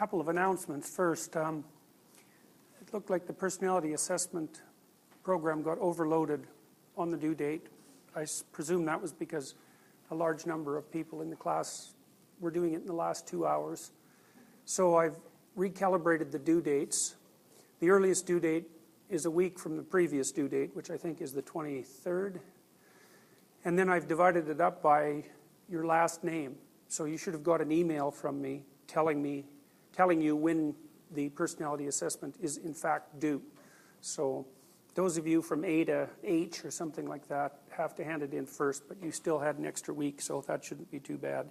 couple of announcements first. Um, it looked like the personality assessment program got overloaded on the due date. I presume that was because a large number of people in the class were doing it in the last two hours. So I've recalibrated the due dates. The earliest due date is a week from the previous due date, which I think is the 23rd. And then I've divided it up by your last name. So you should have got an email from me telling me telling you when the personality assessment is in fact due. So those of you from A to H or something like that have to hand it in first, but you still had an extra week, so that shouldn't be too bad.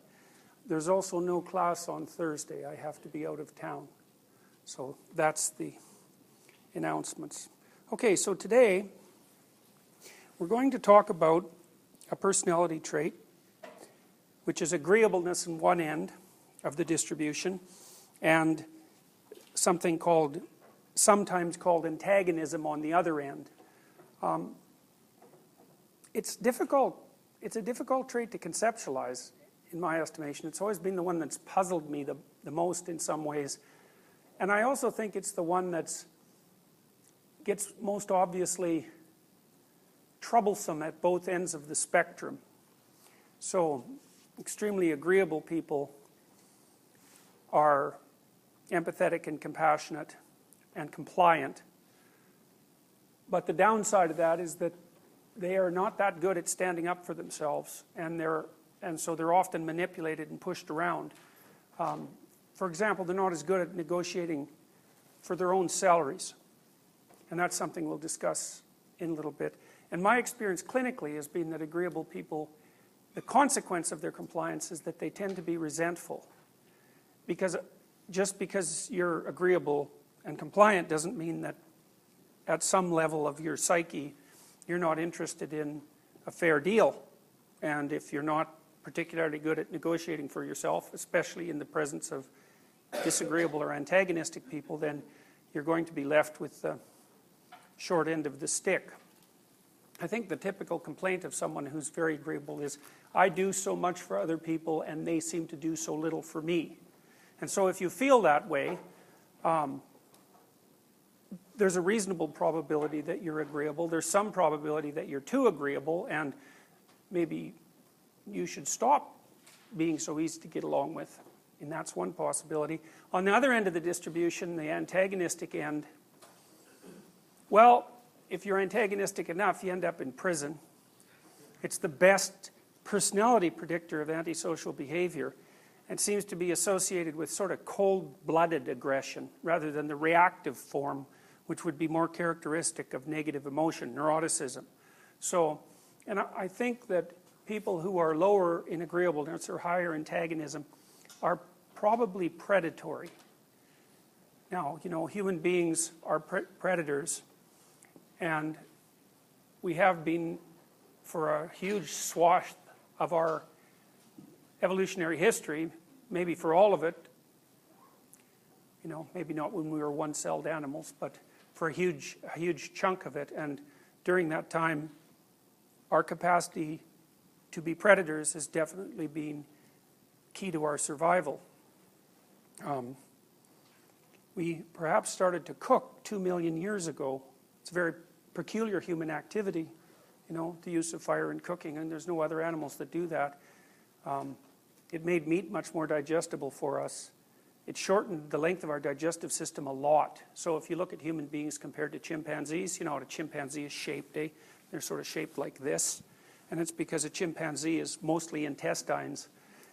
There's also no class on Thursday. I have to be out of town. So that's the announcements. Okay, so today we're going to talk about a personality trait, which is agreeableness in one end of the distribution, and something called, sometimes called antagonism on the other end. Um, it's difficult, it's a difficult trait to conceptualize, in my estimation. It's always been the one that's puzzled me the, the most in some ways. And I also think it's the one that's gets most obviously troublesome at both ends of the spectrum. So, extremely agreeable people are empathetic and compassionate and compliant. But the downside of that is that they are not that good at standing up for themselves, and they're and so they're often manipulated and pushed around. Um, for example, they're not as good at negotiating for their own salaries, and that's something we'll discuss in a little bit. And my experience clinically has been that agreeable people, the consequence of their compliance is that they tend to be resentful, because just because you're agreeable and compliant doesn't mean that at some level of your psyche you're not interested in a fair deal. And if you're not particularly good at negotiating for yourself, especially in the presence of disagreeable or antagonistic people, then you're going to be left with the short end of the stick. I think the typical complaint of someone who's very agreeable is, I do so much for other people and they seem to do so little for me. And so if you feel that way, um, there's a reasonable probability that you're agreeable. There's some probability that you're too agreeable, and maybe you should stop being so easy to get along with. And that's one possibility. On the other end of the distribution, the antagonistic end, well, if you're antagonistic enough, you end up in prison. It's the best personality predictor of antisocial behavior and seems to be associated with sort of cold blooded aggression rather than the reactive form, which would be more characteristic of negative emotion, neuroticism. So, and I think that people who are lower in agreeableness or higher antagonism are probably predatory. Now, you know, human beings are pre predators, and we have been for a huge swath of our evolutionary history, maybe for all of it, you know, maybe not when we were one-celled animals, but for a huge, a huge chunk of it. And during that time, our capacity to be predators has definitely been key to our survival. Um, we perhaps started to cook two million years ago. It's a very peculiar human activity, you know, the use of fire in cooking, and there's no other animals that do that. Um, it made meat much more digestible for us. It shortened the length of our digestive system a lot. So if you look at human beings compared to chimpanzees, you know what a chimpanzee is shaped, eh? They're sort of shaped like this. And it's because a chimpanzee is mostly intestines.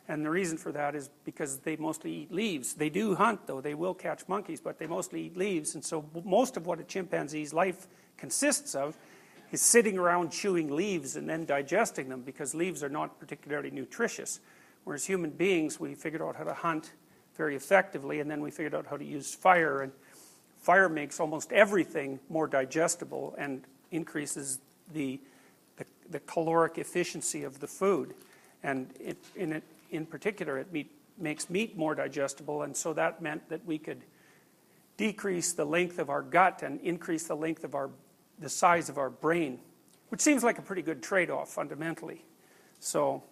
And the reason for that is because they mostly eat leaves. They do hunt, though. They will catch monkeys, but they mostly eat leaves. And so most of what a chimpanzee's life consists of is sitting around chewing leaves and then digesting them because leaves are not particularly nutritious. Whereas human beings, we figured out how to hunt very effectively, and then we figured out how to use fire. And fire makes almost everything more digestible and increases the, the, the caloric efficiency of the food. And it, in, it, in particular, it makes meat more digestible, and so that meant that we could decrease the length of our gut and increase the length of our, the size of our brain, which seems like a pretty good trade-off fundamentally. So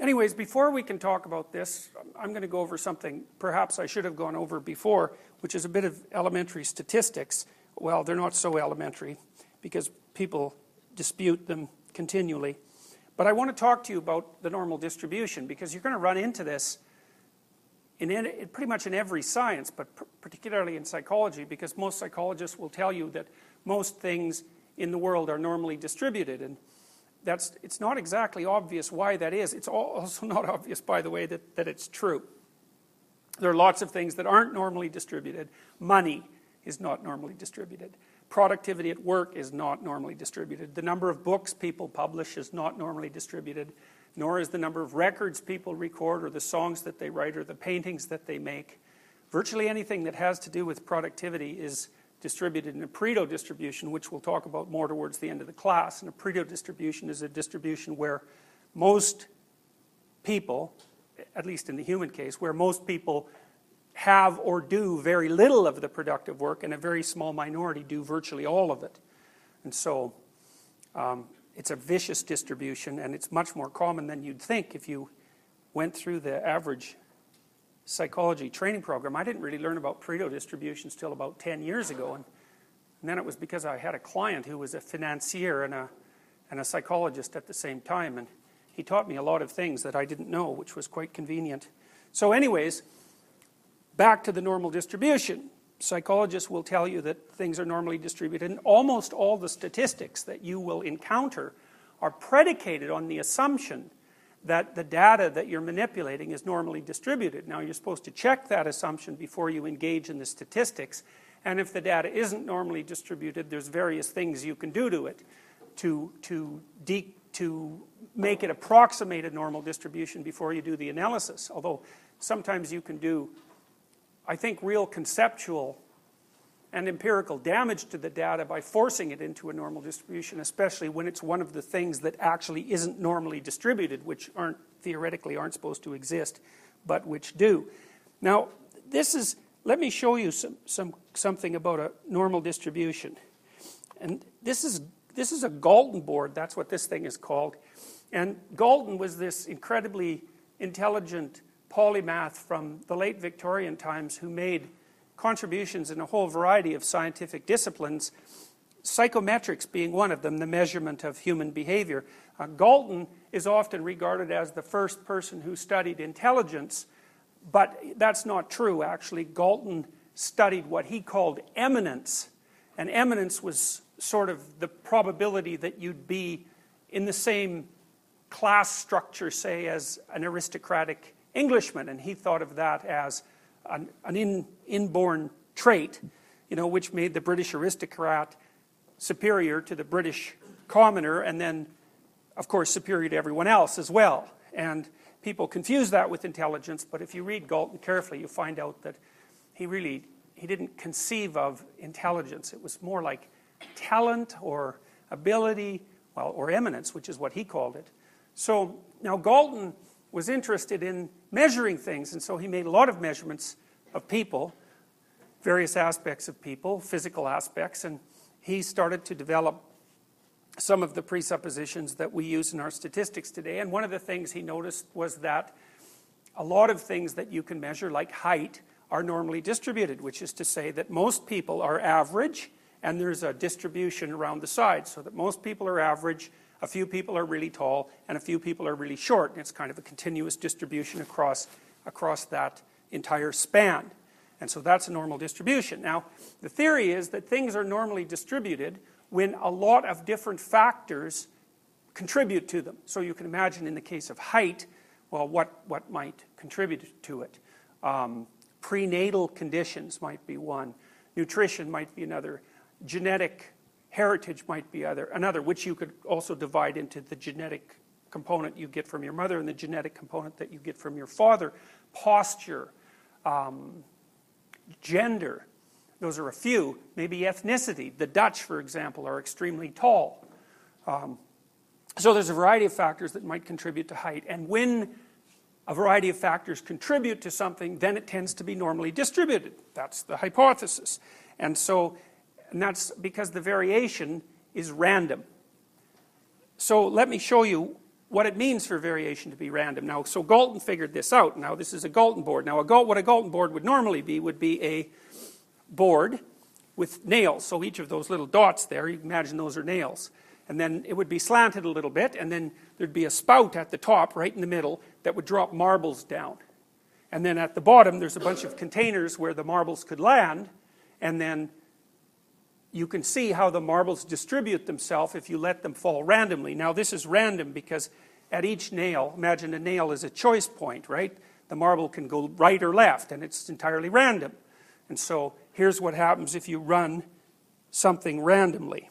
anyways, before we can talk about this, I'm going to go over something perhaps I should have gone over before, which is a bit of elementary statistics. Well, they're not so elementary because people dispute them continually. But I want to talk to you about the normal distribution because you're going to run into this in, in pretty much in every science, but particularly in psychology, because most psychologists will tell you that most things in the world are normally distributed. And that's, it's not exactly obvious why that is. It's also not obvious, by the way, that, that it's true. There are lots of things that aren't normally distributed. Money is not normally distributed. Productivity at work is not normally distributed. The number of books people publish is not normally distributed, nor is the number of records people record, or the songs that they write, or the paintings that they make. Virtually anything that has to do with productivity is distributed in a Pareto distribution, which we'll talk about more towards the end of the class. And a Pareto distribution is a distribution where most people, at least in the human case, where most people have or do very little of the productive work, and a very small minority do virtually all of it. And so um, it's a vicious distribution, and it's much more common than you'd think if you went through the average psychology training program. I didn't really learn about Pareto distributions till about 10 years ago. And, and, then it was because I had a client who was a financier and a, and a psychologist at the same time. And he taught me a lot of things that I didn't know, which was quite convenient. So, anyways, back to the normal distribution. Psychologists will tell you that things are normally distributed, and almost all the statistics that you will encounter are predicated on the assumption that the data that you're manipulating is normally distributed. Now, you're supposed to check that assumption before you engage in the statistics. And if the data isn't normally distributed, there's various things you can do to it to, to, de- to make it approximate a normal distribution before you do the analysis. Although sometimes you can do, I think, real conceptual and empirical damage to the data by forcing it into a normal distribution, especially when it's one of the things that actually isn't normally distributed, which aren't theoretically aren't supposed to exist, but which do. Now, this is let me show you some, some something about a normal distribution. And this is this is a Galton board, that's what this thing is called. And Galton was this incredibly intelligent polymath from the late Victorian times who made contributions in a whole variety of scientific disciplines, psychometrics being one of them, the measurement of human behavior. Uh, Galton is often regarded as the first person who studied intelligence, but that's not true, actually. Galton studied what he called eminence, and eminence was sort of the probability that you'd be in the same class structure, say, as an aristocratic Englishman, and he thought of that as an, an in, inborn trait, you know, which made the British aristocrat superior to the British commoner, and then, of course, superior to everyone else as well. And people confuse that with intelligence, but if you read Galton carefully, you find out that he really he didn't conceive of intelligence. It was more like talent or ability, well, or eminence, which is what he called it. So now Galton was interested in measuring things, and so he made a lot of measurements of people, various aspects of people, physical aspects, and he started to develop some of the presuppositions that we use in our statistics today. And one of the things he noticed was that a lot of things that you can measure, like height, are normally distributed, which is to say that most people are average and there's a distribution around the sides, so that most people are average a few people are really tall, and a few people are really short. And it's kind of a continuous distribution across, across that entire span. And so that's a normal distribution. Now, the theory is that things are normally distributed when a lot of different factors contribute to them. So you can imagine in the case of height, well, what, what might contribute to it? Um, prenatal conditions might be one, nutrition might be another, genetic Heritage might be other, another, which you could also divide into the genetic component you get from your mother and the genetic component that you get from your father. Posture, um, gender, those are a few. Maybe ethnicity. The Dutch, for example, are extremely tall. Um, so there's a variety of factors that might contribute to height. And when a variety of factors contribute to something, then it tends to be normally distributed. That's the hypothesis. And so and that's because the variation is random. So let me show you what it means for variation to be random. Now, so Galton figured this out. Now, this is a Galton board. Now, a Gal what a Galton board would normally be would be a board with nails. So each of those little dots there, you imagine those are nails. And then it would be slanted a little bit, and then there'd be a spout at the top, right in the middle, that would drop marbles down. And then at the bottom, there's a bunch of containers where the marbles could land, and then you can see how the marbles distribute themselves if you let them fall randomly. Now, this is random because at each nail, imagine a nail is a choice point, right? The marble can go right or left, and it's entirely random. And so, here's what happens if you run something randomly.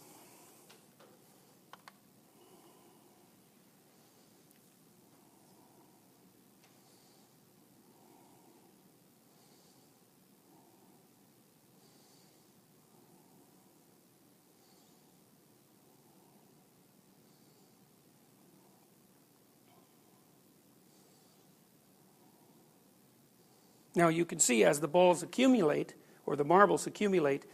Now you can see as the balls accumulate, or the marbles accumulate,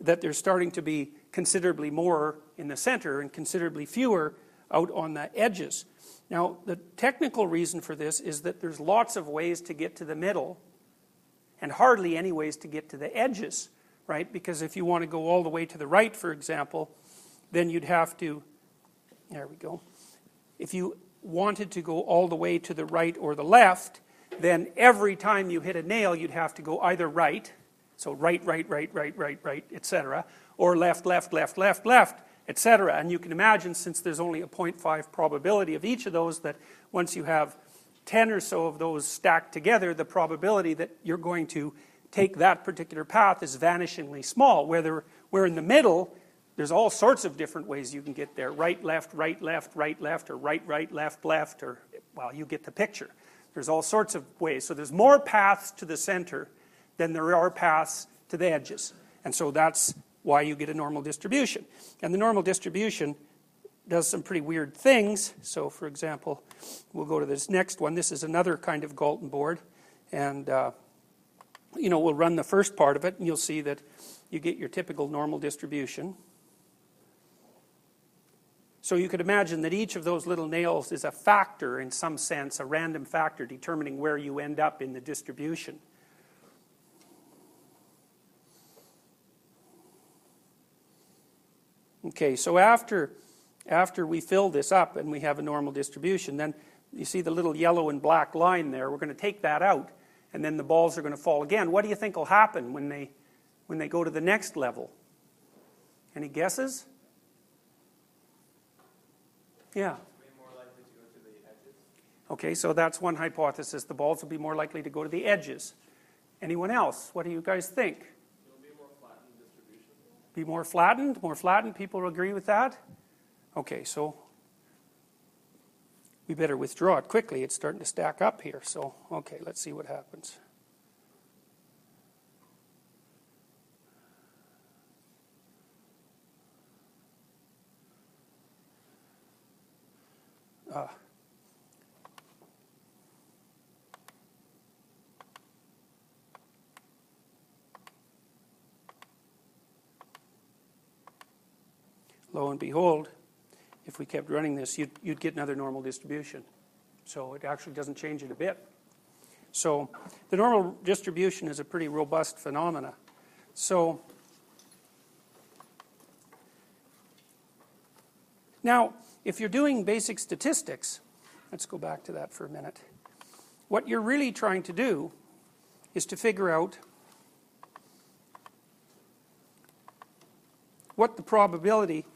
that there's starting to be considerably more in the center and considerably fewer out on the edges. Now, the technical reason for this is that there's lots of ways to get to the middle and hardly any ways to get to the edges, right? Because if you want to go all the way to the right, for example, then you'd have to, there we go. If you wanted to go all the way to the right or the left, then every time you hit a nail, you'd have to go either right, so right, right, right, right, right, right, etc., or left, left, left, left, left, etc. And you can imagine, since there's only a 0.5 probability of each of those, that once you have 10 or so of those stacked together, the probability that you're going to take that particular path is vanishingly small. Whether we're in the middle, there's all sorts of different ways you can get there right, left, right, left, right, left, or right, right, left, left, or, well, you get the picture. There's all sorts of ways. So there's more paths to the center than there are paths to the edges. And so that's why you get a normal distribution. And the normal distribution does some pretty weird things. So, for example, we'll go to this next one. This is another kind of Galton board. And, uh, you know, we'll run the first part of it, and you'll see that you get your typical normal distribution. So you could imagine that each of those little nails is a factor in some sense, a random factor determining where you end up in the distribution. Okay, so after, after we fill this up and we have a normal distribution, then you see the little yellow and black line there. We're going to take that out, and then the balls are going to fall again. What do you think will happen when they, when they go to the next level? Any guesses? Yeah. Okay, so that's one hypothesis. The balls will be more likely to go to the edges. Anyone else? What do you guys think? It'll be more flattened distribution. Be more flattened? More flattened? People agree with that? Okay, so we better withdraw it quickly. It's starting to stack up here. So, okay, let's see what happens. Lo and behold, if we kept running this, you'd, you'd get another normal distribution. So it actually doesn't change it a bit. So the normal distribution is a pretty robust phenomena. So now, if you're doing basic statistics, let's go back to that for a minute. What you're really trying to do is to figure out what the probability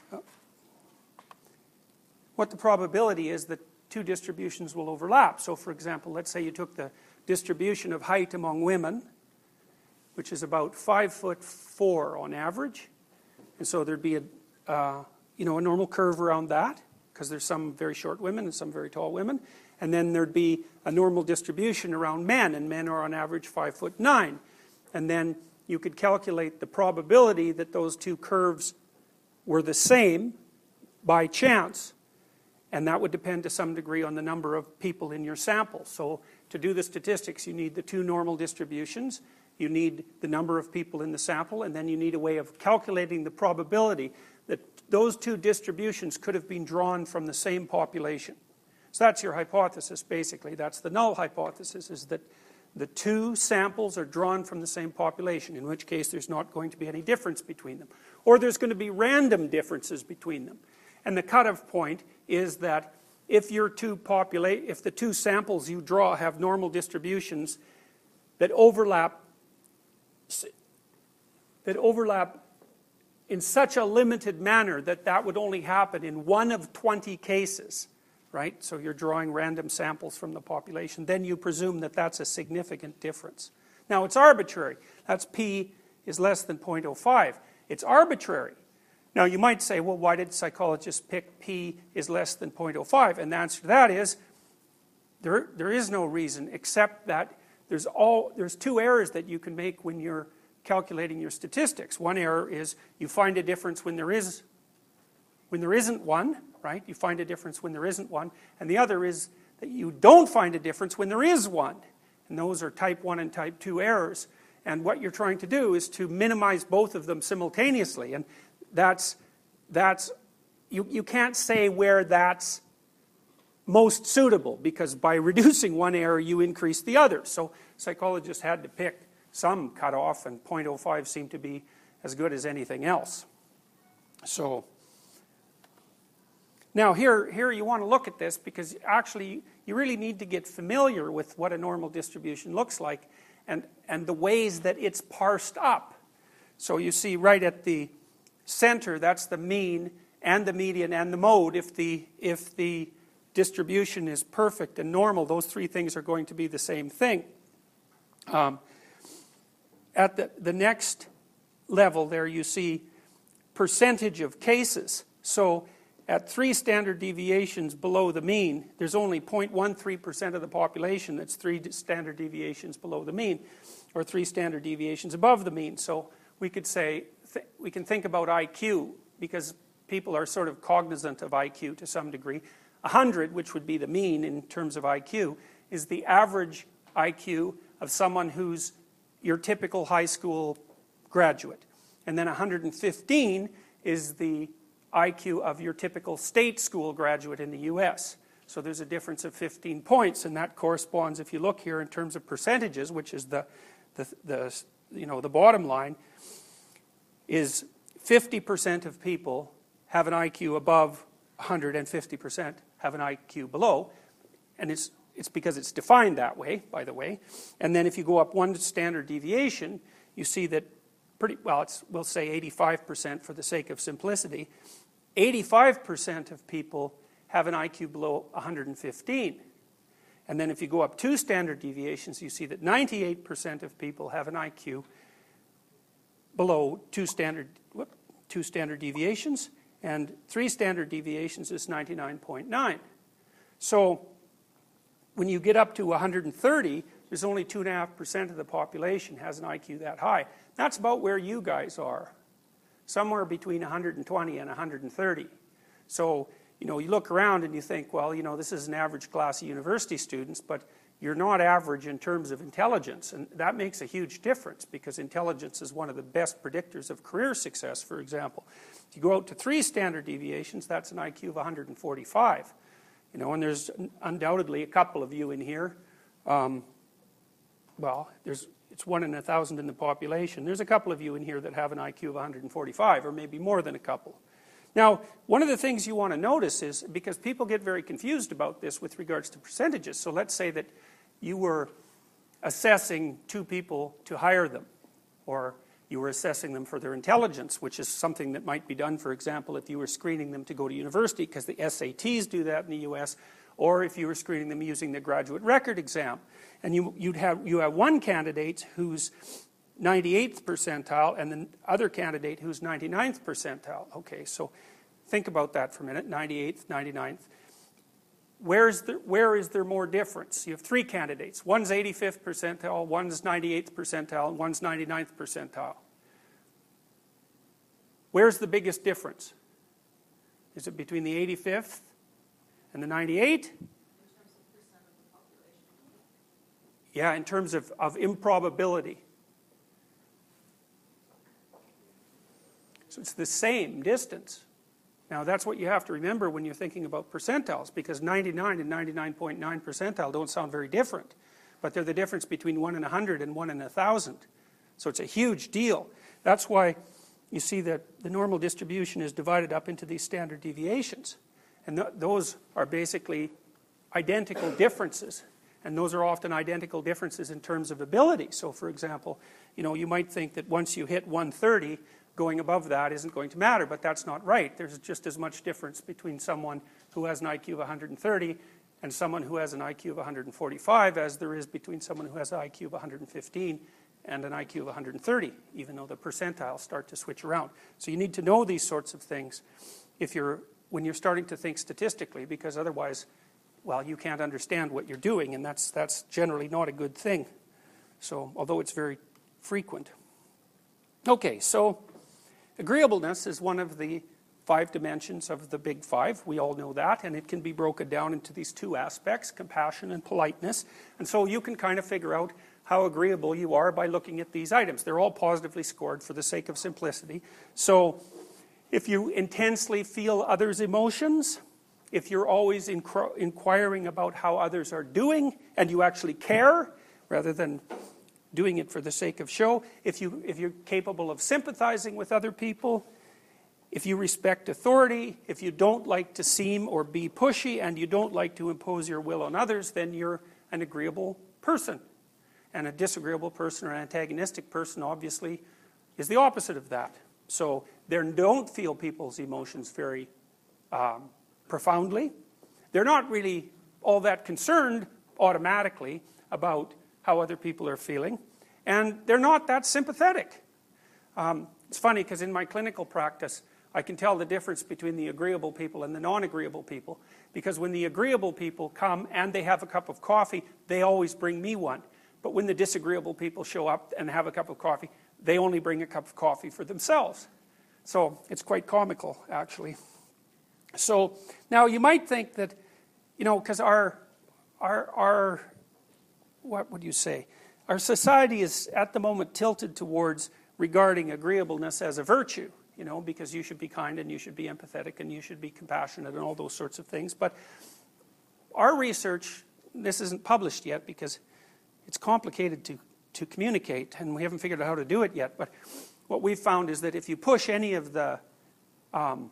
what the probability is that two distributions will overlap. So for example, let's say you took the distribution of height among women, which is about five foot four on average, and so there'd be a uh, you know a normal curve around that because there's some very short women and some very tall women. And then there'd be a normal distribution around men, and men are on average five foot nine. And then you could calculate the probability that those two curves were the same by chance. And that would depend to some degree on the number of people in your sample. So to do the statistics, you need the two normal distributions, you need the number of people in the sample, and then you need a way of calculating the probability that those two distributions could have been drawn from the same population. So that's your hypothesis, basically. That's the null hypothesis, is that the two samples are drawn from the same population, in which case there's not going to be any difference between them. Or there's going to be random differences between them. And the cutoff point is that if your two populate, if the two samples you draw have normal distributions that overlap that overlap in such a limited manner that that would only happen in one of 20 cases, right? So you're drawing random samples from the population, then you presume that that's a significant difference. Now it's arbitrary. That's p is less than 0.05. It's arbitrary. Now you might say, well, why did psychologists pick p is less than 0.05? And the answer to that is, there, there is no reason except that there's, all, there's two errors that you can make when you're calculating your statistics. One error is you find a difference when there is when there isn't one, right? You find a difference when there isn't one. And the other is that you don't find a difference when there is one. And those are type 1 and type 2 errors. And what you're trying to do is to minimize both of them simultaneously. And that's, that's you, you can't say where that's most suitable because by reducing one error you increase the other. So psychologists had to pick some cutoff, and 0.05 seemed to be as good as anything else. So, now here, here you want to look at this because actually you really need to get familiar with what a normal distribution looks like and, and the ways that it's parsed up. So you see right at the center, that's the mean and the median and the mode. If the, if the distribution is perfect and normal, those three things are going to be the same thing. Um, at the, the next level there you see percentage of cases. So at three standard deviations below the mean, there's only 0.13% of the population that's three standard deviations below the mean, or three standard deviations above the mean. So we could say, we can think about IQ, because people are sort of cognizant of IQ to some degree. 100, which would be the mean in terms of IQ, is the average IQ of someone who's your typical high school graduate. And then 115 is the IQ of your typical state school graduate in the US. So there's a difference of 15 points, and that corresponds, if you look here in terms of percentages, which is the, the, the you know, the bottom line, is 50% of people have an IQ above 100 and 50% have an IQ below. And it's it's because it's defined that way, by the way. And then if you go up one standard deviation, you see that pretty well, it's, we'll say 85% for the sake of simplicity. 85% of people have an IQ below 115. And then if you go up two standard deviations, you see that 98% of people have an IQ below two standard, whoop, two standard deviations, and three standard deviations is 99.9. So when you get up to 130, there's only 2.5% of the population has an IQ that high. That's about where you guys are. Somewhere between 120 and 130. So, you know, you look around and you think, well, you know, this is an average class of university students, but you're not average in terms of intelligence. And that makes a huge difference because intelligence is one of the best predictors of career success, for example. If you go out to three standard deviations, that's an IQ of 145. You know, and there's undoubtedly a couple of you in here. Um, well, there's it's one in a thousand in the population. There's a couple of you in here that have an IQ of 145, or maybe more than a couple. Now, one of the things you want to notice is because people get very confused about this with regards to percentages. So let's say that you were assessing two people to hire them, or you were assessing them for their intelligence, which is something that might be done, for example, if you were screening them to go to university, because the SATs do that in the US, or if you were screening them using the graduate record exam. And you, you'd have, you have one candidate who's 98th percentile and the other candidate who's 99th percentile. Okay, so think about that for a minute 98th, 99th. Where's the, where is there more difference? You have three candidates. One's 85th percentile, one's 98th percentile, and one's 99th percentile. Where's the biggest difference? Is it between the 85th and the 98? Yeah, in terms of, of improbability. So it's the same distance. Now that's what you have to remember when you're thinking about percentiles because 99 and 99.9 percentile don't sound very different. But they're the difference between 1 in 100 and 1 in 1,000. So it's a huge deal. That's why you see that the normal distribution is divided up into these standard deviations. And th those are basically identical differences. And those are often identical differences in terms of ability. So for example, you know, you might think that once you hit 130, going above that isn't going to matter, but that's not right. There's just as much difference between someone who has an IQ of 130 and someone who has an IQ of 145 as there is between someone who has an IQ of 115 and an IQ of 130, even though the percentiles start to switch around. So you need to know these sorts of things if you're, when you're starting to think statistically, because otherwise, well, you can't understand what you're doing, and that's, that's generally not a good thing. So, although it's very frequent. Okay, so agreeableness is one of the five dimensions of the big five. We all know that, and it can be broken down into these two aspects compassion and politeness. And so you can kind of figure out how agreeable you are by looking at these items. They're all positively scored for the sake of simplicity. So if you intensely feel others' emotions, if you're always inquiring about how others are doing and you actually care rather than doing it for the sake of show, if, you, if you're capable of sympathizing with other people, if you respect authority, if you don't like to seem or be pushy and you don't like to impose your will on others, then you're an agreeable person. And a disagreeable person or an antagonistic person, obviously, is the opposite of that. So they don't feel people's emotions very um, profoundly. They're not really all that concerned automatically about how other people are feeling. And they're not that sympathetic. Um, it's funny because in my clinical practice, I can tell the difference between the agreeable people and the non agreeable people. Because when the agreeable people come and they have a cup of coffee, they always bring me one. But when the disagreeable people show up and have a cup of coffee, they only bring a cup of coffee for themselves. So it's quite comical, actually. So now you might think that, you know, because our, our, our, what would you say? Our society is at the moment tilted towards regarding agreeableness as a virtue, you know, because you should be kind and you should be empathetic and you should be compassionate and all those sorts of things. But our research, this isn't published yet because it's complicated to, to communicate, and we haven't figured out how to do it yet. But what we've found is that if you push any of the um,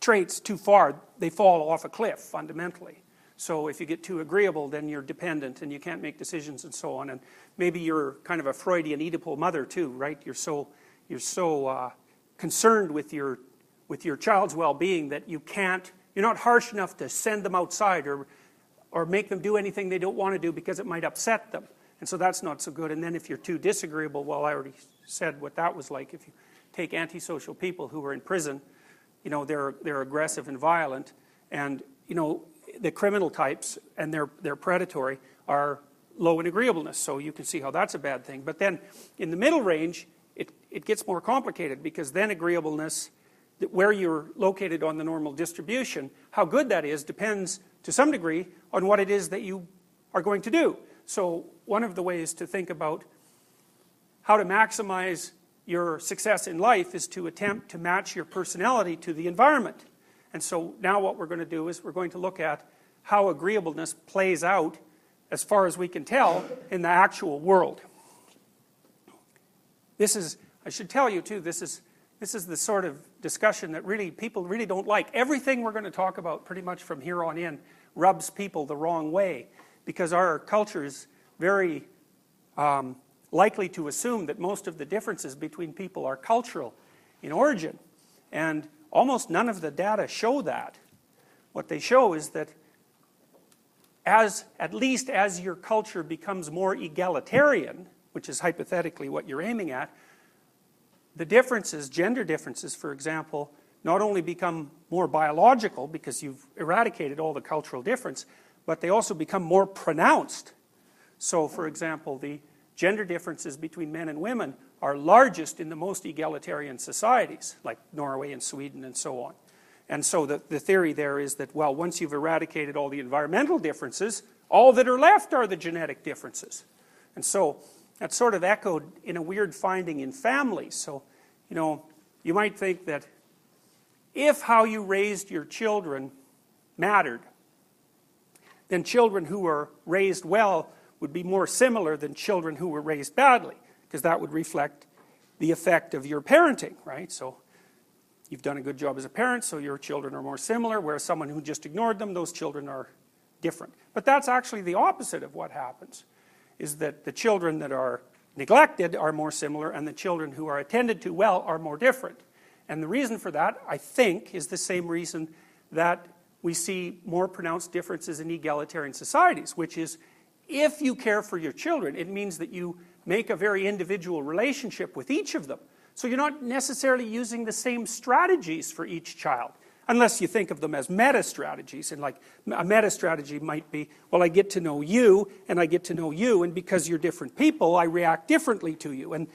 traits too far, they fall off a cliff fundamentally. So if you get too agreeable, then you're dependent and you can't make decisions and so on. And maybe you're kind of a Freudian Oedipal mother too, right? You're so you're so uh, concerned with your with your child's well-being that you can't. You're not harsh enough to send them outside or or make them do anything they don't want to do because it might upset them. And so that's not so good. And then if you're too disagreeable, well, I already said what that was like. If you take antisocial people who are in prison, you know, they're, they're aggressive and violent. And, you know, the criminal types and they're, predatory are low in agreeableness. So you can see how that's a bad thing. But then in the middle range, it, it gets more complicated because then agreeableness, where you're located on the normal distribution, how good that is depends to some degree on what it is that you are going to do. So one of the ways to think about how to maximize your success in life is to attempt to match your personality to the environment. And so now what we're going to do is we're going to look at how agreeableness plays out as far as we can tell in the actual world. This is, I should tell you too, this is, this is the sort of discussion that really people really don't like. Everything we're going to talk about pretty much from here on in rubs people the wrong way because our culture is very um, likely to assume that most of the differences between people are cultural in origin. And almost none of the data show that. What they show is that as, at least as your culture becomes more egalitarian, which is hypothetically what you're aiming at, the differences, gender differences, for example, not only become more biological because you've eradicated all the cultural difference, but they also become more pronounced. So, for example, the gender differences between men and women are largest in the most egalitarian societies, like Norway and Sweden and so on. And so the, the theory there is that, well, once you've eradicated all the environmental differences, all that are left are the genetic differences. And so that's sort of echoed in a weird finding in families. So, you know, you might think that if how you raised your children mattered, then children who were raised well would be more similar than children who were raised badly, because that would reflect the effect of your parenting, right? So you've done a good job as a parent, so your children are more similar, whereas someone who just ignored them, those children are different. But that's actually the opposite of what happens, is that the children that are neglected are more similar, and the children who are attended to well are more different. And the reason for that, I think, is the same reason that we see more pronounced differences in egalitarian societies, which is if you care for your children, it means that you make a very individual relationship with each of them. So you're not necessarily using the same strategies for each child, unless you think of them as meta strategies. And like a meta strategy might be, well, I get to know you, and I get to know you, and because you're different people, I react differently to you. And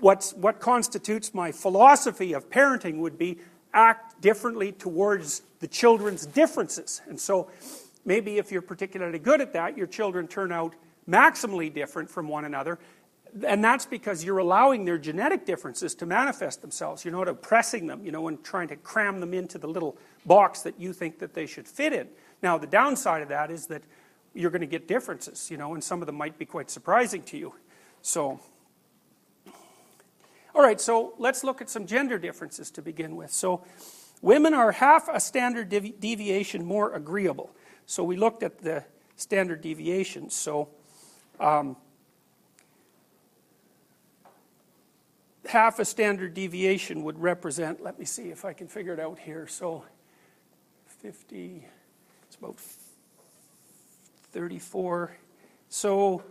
what's, what constitutes my philosophy of parenting would be act differently towards the children's differences. And so maybe if you're particularly good at that, your children turn out maximally different from one another. And that's because you're allowing their genetic differences to manifest themselves. You're not oppressing them, you know, and trying to cram them into the little box that you think that they should fit in. Now, the downside of that is that you're going to get differences, you know, and some of them might be quite surprising to you. So, all right, so let's look at some gender differences to begin with. So, women are half a standard deviation more agreeable. So we looked at the standard deviations. So um, half a standard deviation would represent, let me see if I can figure it out here. So 50, it's about 34. So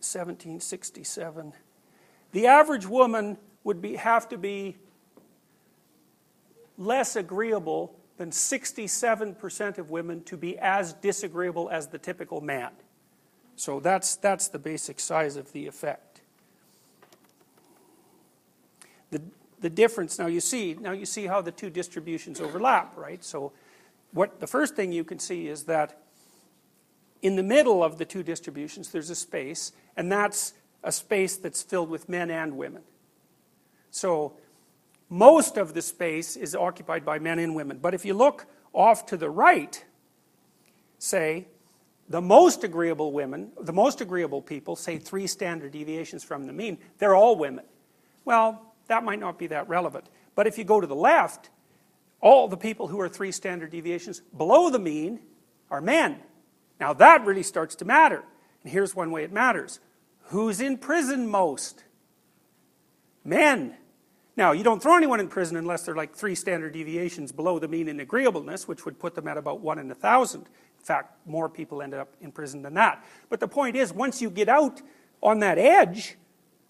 1767. The average woman would be, have to be less agreeable than 67% of women to be as disagreeable as the typical man. So that's, that's the basic size of the effect. The, the difference, now you see, now you see how the two distributions overlap, right? So what the first thing you can see is that in the middle of the two distributions there's a space, and that's a space that's filled with men and women. So most of the space is occupied by men and women. But if you look off to the right, say, the most agreeable women, the most agreeable people, say three standard deviations from the mean, they're all women. Well, that might not be that relevant. But if you go to the left, all the people who are three standard deviations below the mean are men. Now that really starts to matter. And here's one way it matters. Who's in prison most? Men. Now, you don't throw anyone in prison unless they're like three standard deviations below the mean in agreeableness, which would put them at about one in a thousand. In fact, more people ended up in prison than that. But the point is, once you get out on that edge,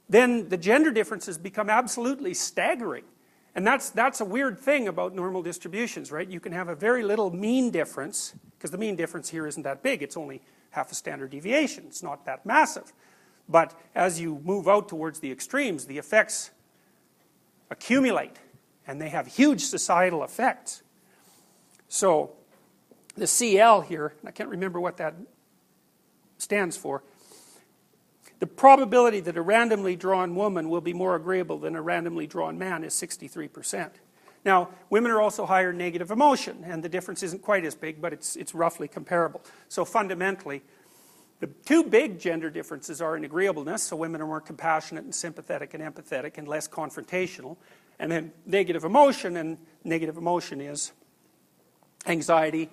then the gender differences become absolutely staggering. And that's, that's a weird thing about normal distributions, right? You can have a very little mean difference, because the mean difference here isn't that big. It's only half a standard deviation. It's not that massive. But as you move out towards the extremes, the effects accumulate and they have huge societal effects. So, the CL here, I can't remember what that stands for. The probability that a randomly drawn woman will be more agreeable than a randomly drawn man is 63%. Now, women are also higher in negative emotion, and the difference isn't quite as big, but it's, it's roughly comparable. So, fundamentally, the two big gender differences are in agreeableness, so women are more compassionate and sympathetic and empathetic and less confrontational. And then negative emotion, and negative emotion is anxiety,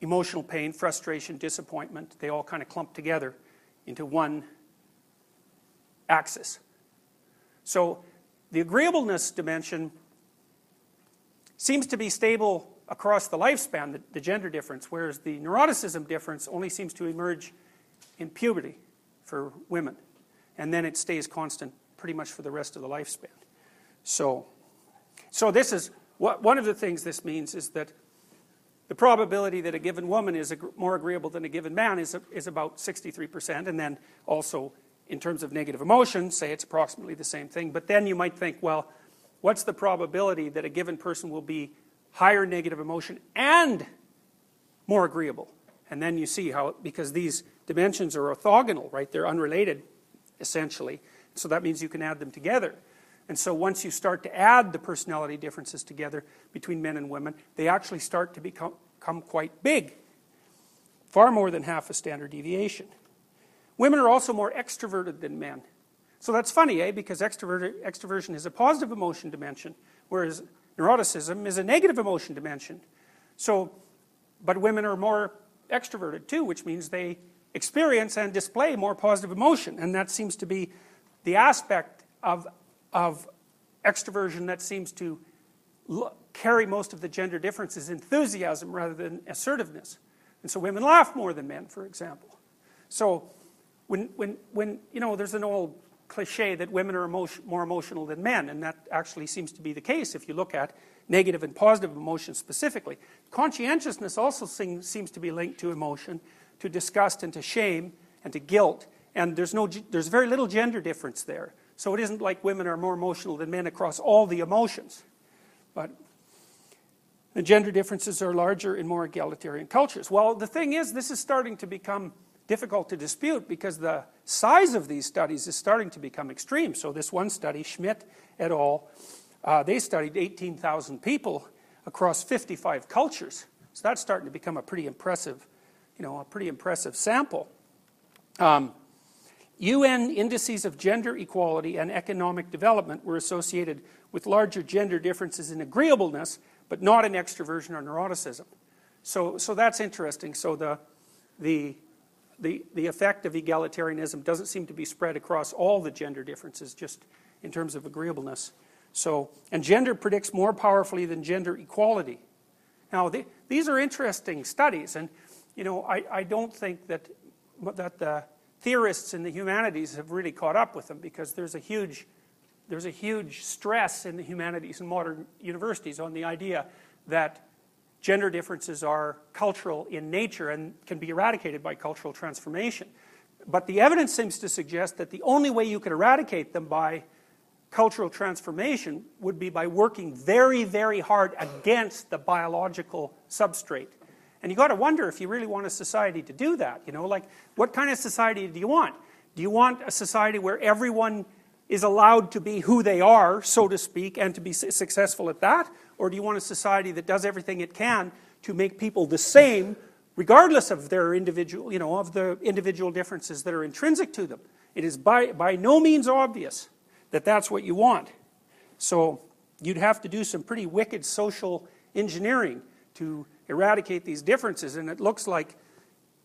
emotional pain, frustration, disappointment. They all kind of clump together into one axis. So the agreeableness dimension seems to be stable across the lifespan, the, the, gender difference, whereas the neuroticism difference only seems to emerge in puberty for women. And then it stays constant pretty much for the rest of the lifespan. So, so this is what, one of the things this means is that the probability that a given woman is more agreeable than a given man is, is about 63%, and then also in terms of negative emotion, say it's approximately the same thing. But then you might think, well, what's the probability that a given person will be higher negative emotion and more agreeable? And then you see how, because these dimensions are orthogonal, right? They're unrelated, essentially. So that means you can add them together. And so once you start to add the personality differences together between men and women, they actually start to become, become quite big. Far more than half a standard deviation. Women are also more extroverted than men. So that's funny, eh? Because extroversion is a positive emotion dimension, whereas neuroticism is a negative emotion dimension. So, but women are more extroverted too, which means they experience and display more positive emotion. And that seems to be the aspect of, of extroversion that seems to carry most of the gender differences enthusiasm rather than assertiveness. And so women laugh more than men, for example. So when, when, when you know, there's an old cliche that women are emotion, more emotional than men, and that actually seems to be the case if you look at negative and positive emotions specifically. Conscientiousness also seems, seems to be linked to emotion, to disgust and to shame and to guilt, and there's, no, there's very little gender difference there. So it isn't like women are more emotional than men across all the emotions. But the gender differences are larger in more egalitarian cultures. Well, the thing is, this is starting to become difficult to dispute because the size of these studies is starting to become extreme. So this one study, Schmitt et al., uh, they studied 18,000 people across 55 cultures. So that's starting to become a pretty impressive, you know, a pretty impressive sample. Um, UN indices of gender equality and economic development were associated with larger gender differences in agreeableness, but not in extroversion or neuroticism. So, so that's interesting. So the, the the, the effect of egalitarianism doesn't seem to be spread across all the gender differences, just in terms of agreeableness. So, and gender predicts more powerfully than gender equality. Now, the, these are interesting studies, and you know, I, I don't think that that the theorists in the humanities have really caught up with them because there's a huge there's a huge stress in the humanities and modern universities on the idea that gender differences are cultural in nature and can be eradicated by cultural transformation. But the evidence seems to suggest that the only way you could eradicate them by cultural transformation would be by working very, very hard against the biological substrate. And you got to wonder if you really want a society to do that. You know, like what kind of society do you want? Do you want a society where everyone is allowed to be who they are, so to speak, and to be successful at that? Or do you want a society that does everything it can to make people the same, regardless of their individual, you know, of the individual differences that are intrinsic to them? It is by, by no means obvious that that's what you want. So you'd have to do some pretty wicked social engineering to eradicate these differences, and it looks like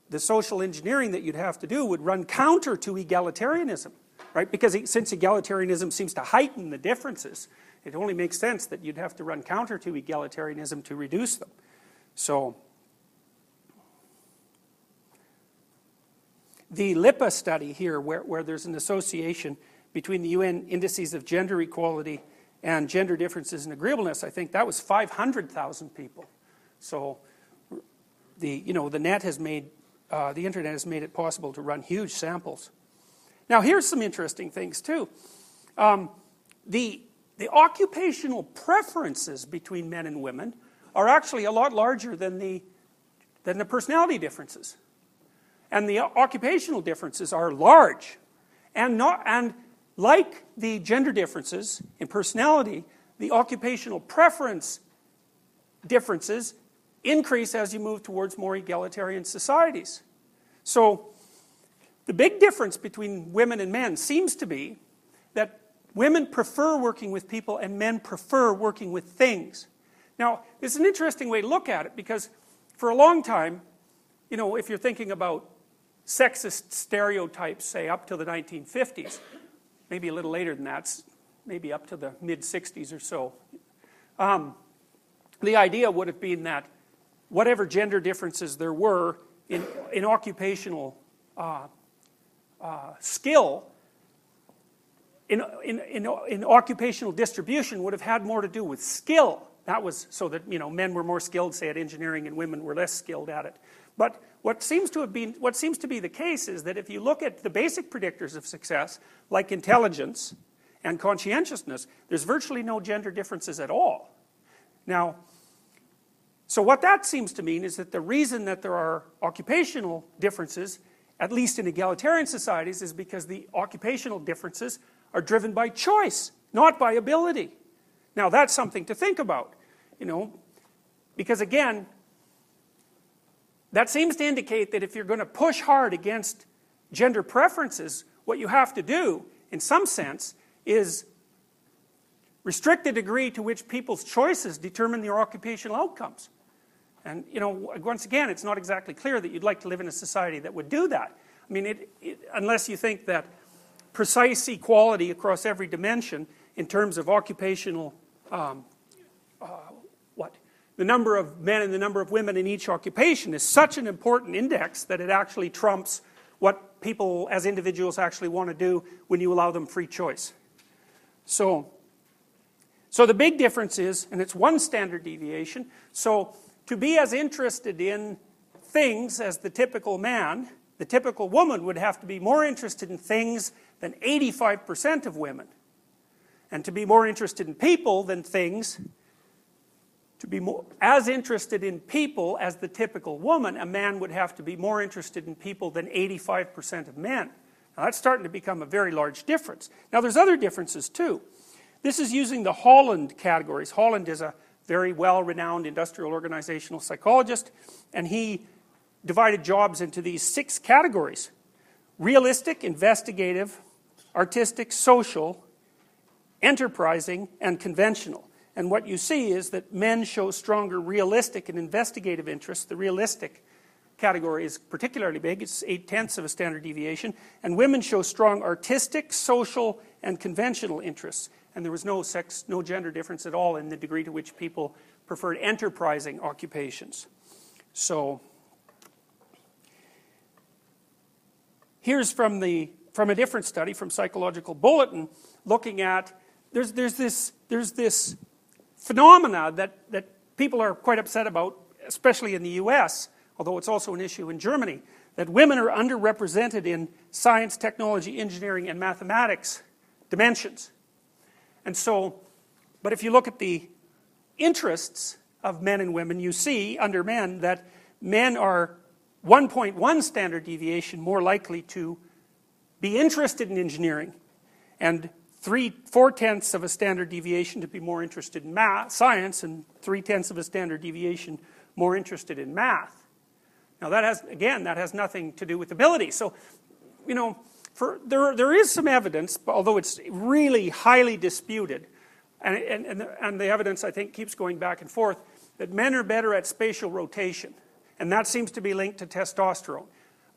the social engineering that you'd have to do would run counter to egalitarianism right? Because since egalitarianism seems to heighten the differences, it only makes sense that you'd have to run counter to egalitarianism to reduce them. So, the Lippa study here, where, where there's an association between the UN indices of gender equality and gender differences in agreeableness, I think that was 500,000 people. So, the, you know, the net has made, uh, the internet has made it possible to run huge samples. Now, here's some interesting things, too. Um, the, the occupational preferences between men and women are actually a lot larger than the, than the personality differences. And the occupational differences are large. And, not, and like the gender differences in personality, the occupational preference differences increase as you move towards more egalitarian societies. So, the big difference between women and men seems to be that women prefer working with people and men prefer working with things. Now, it's an interesting way to look at it because for a long time, you know, if you're thinking about sexist stereotypes, say up to the 1950s, maybe a little later than that, maybe up to the mid 60s or so, um, the idea would have been that whatever gender differences there were in, in occupational uh, uh, skill in, in, in, in, occupational distribution would have had more to do with skill. That was so that you know men were more skilled, say, at engineering, and women were less skilled at it. But what seems to have been what seems to be the case is that if you look at the basic predictors of success, like intelligence and conscientiousness, there's virtually no gender differences at all. Now, so what that seems to mean is that the reason that there are occupational differences at least in egalitarian societies, is because the occupational differences are driven by choice, not by ability. Now that's something to think about, you know, because again, that seems to indicate that if you're going to push hard against gender preferences, what you have to do, in some sense, is restrict the degree to which people's choices determine their occupational outcomes. And, you know, once again, it's not exactly clear that you'd like to live in a society that would do that. I mean, it, it, unless you think that precise equality across every dimension in terms of occupational, um, uh, what? The number of men and the number of women in each occupation is such an important index that it actually trumps what people as individuals actually want to do when you allow them free choice. So, so the big difference is, and it's one standard deviation, so to be as interested in things as the typical man, the typical woman would have to be more interested in things than 85% of women. And to be more interested in people than things, to be more, as interested in people as the typical woman, a man would have to be more interested in people than 85% of men. Now that's starting to become a very large difference. Now there's other differences too. This is using the Holland categories. Holland is a very well-renowned industrial organizational psychologist, and he divided jobs into these six categories. Realistic, investigative, artistic, social, enterprising, and conventional. And what you see is that men show stronger realistic and investigative interests. The realistic category is particularly big, it's eight tenths of a standard deviation. And women show strong artistic, social, and conventional interests and there was no sex, no gender difference at all in the degree to which people preferred enterprising occupations. So, here's from the from a different study from Psychological Bulletin, looking at there's there's this there's this phenomena that that people are quite upset about, especially in the U.S., although it's also an issue in Germany, that women are underrepresented in science, technology, engineering, and mathematics dimensions. And so, but if you look at the interests of men and women, you see under men that men are 1.1 standard deviation more likely to be interested in engineering and three, four tenths of a standard deviation to be more interested in math, science and three tenths of a standard deviation more interested in math. Now that has, again, that has nothing to do with ability. So, you know, for, there, there is some evidence, although it's really highly disputed, and, and, and, the, and the evidence I think keeps going back and forth, that men are better at spatial rotation, and that seems to be linked to testosterone.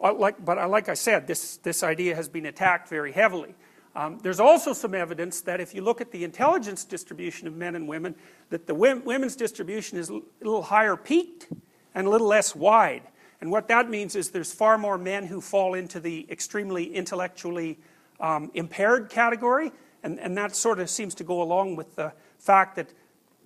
Uh, like, but uh, like I said, this, this idea has been attacked very heavily. Um, there's also some evidence that if you look at the intelligence distribution of men and women, that the women's distribution is a little higher peaked and a little less wide. And what that means is there's far more men who fall into the extremely intellectually um, impaired category, and, and that sort of seems to go along with the fact that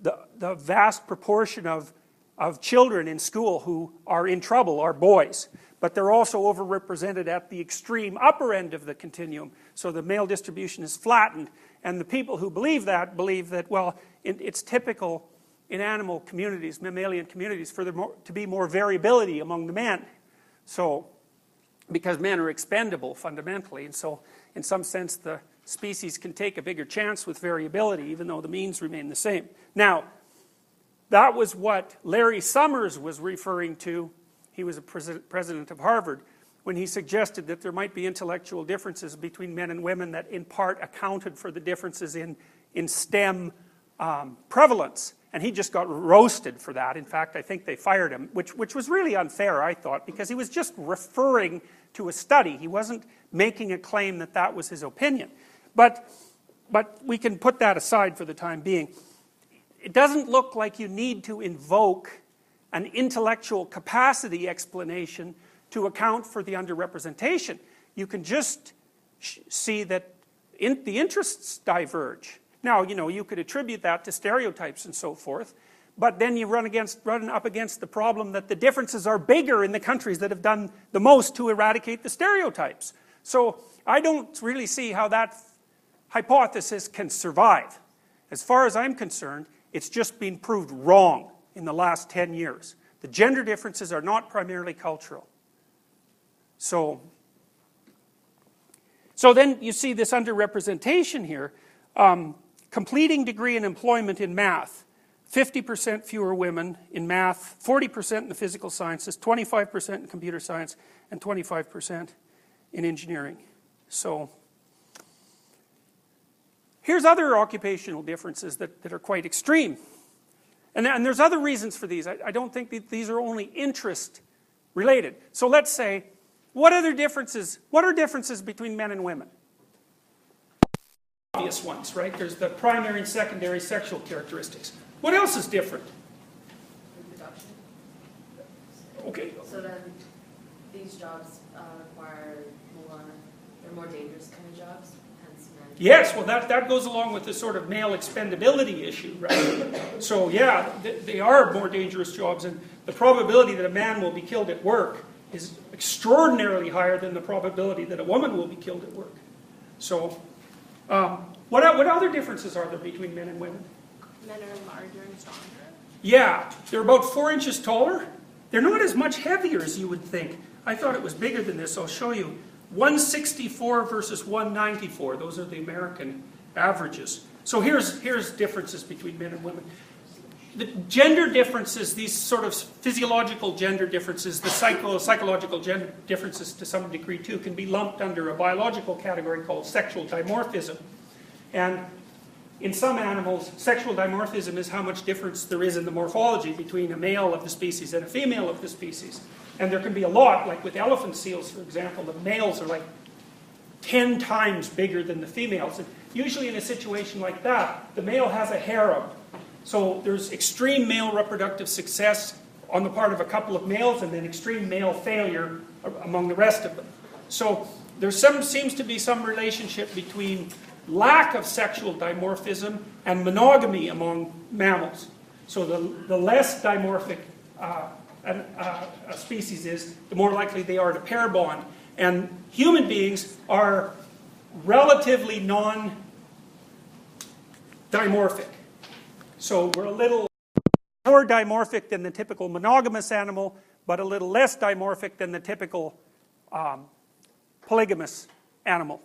the, the vast proportion of, of children in school who are in trouble are boys. But they're also overrepresented at the extreme upper end of the continuum. So the male distribution is flattened. And the people who believe that believe that, well, it, it's typical in animal communities, mammalian communities, for there to be more variability among the men. So, because men are expendable fundamentally, and so in some sense the species can take a bigger chance with variability, even though the means remain the same. Now, that was what Larry Summers was referring to. He was a president of Harvard when he suggested that there might be intellectual differences between men and women that in part accounted for the differences in, in STEM um, prevalence and he just got roasted for that. In fact, I think they fired him, which, which was really unfair, I thought, because he was just referring to a study. He wasn't making a claim that that was his opinion. But, but we can put that aside for the time being. It doesn't look like you need to invoke an intellectual capacity explanation to account for the underrepresentation. You can just see that in, the interests diverge. Now, you know, you could attribute that to stereotypes and so forth, but then you run, against, run up against the problem that the differences are bigger in the countries that have done the most to eradicate the stereotypes. So I don't really see how that hypothesis can survive. As far as I'm concerned, it's just been proved wrong in the last 10 years. The gender differences are not primarily cultural. So, so then you see this underrepresentation here. Um, completing degree in employment in math 50% fewer women in math, 40% in the physical sciences, 25% in computer science, and 25% in engineering. So, here's other occupational differences that, that are quite extreme. And, and there's other reasons for these. I, I don't think these are only interest related. So let's say, what other differences, what are differences between men and women? Obvious ones, right? There's the primary and secondary sexual characteristics. What else is different? Reproduction. Okay. So then, these jobs uh, require more, they're more dangerous kind of jobs, hence men. Yes, well, that, that goes along with the sort of male expendability issue, right? so, yeah, th- they are more dangerous jobs, and the probability that a man will be killed at work is extraordinarily higher than the probability that a woman will be killed at work. So, um, what, what other differences are there between men and women? Men are larger and stronger. Yeah, they're about four inches taller. They're not as much heavier as you would think. I thought it was bigger than this. I'll show you. 164 versus 194. Those are the American averages. So here's, here's differences between men and women. The gender differences, these sort of physiological gender differences, the psycho, psychological gender differences to some degree too, can be lumped under a biological category called sexual dimorphism. And in some animals, sexual dimorphism is how much difference there is in the morphology between a male of the species and a female of the species. And there can be a lot, like with elephant seals, for example, the males are like 10 times bigger than the females. And usually in a situation like that, the male has a harem. So there's extreme male reproductive success on the part of a couple of males and then extreme male failure among the rest of them. So there seems to be some relationship between lack of sexual dimorphism and monogamy among mammals. So the, the less dimorphic uh, an, uh, a species is, the more likely they are to pair bond. And human beings are relatively non dimorphic. So we're a little more dimorphic than the typical monogamous animal, but a little less dimorphic than the typical um, polygamous animal.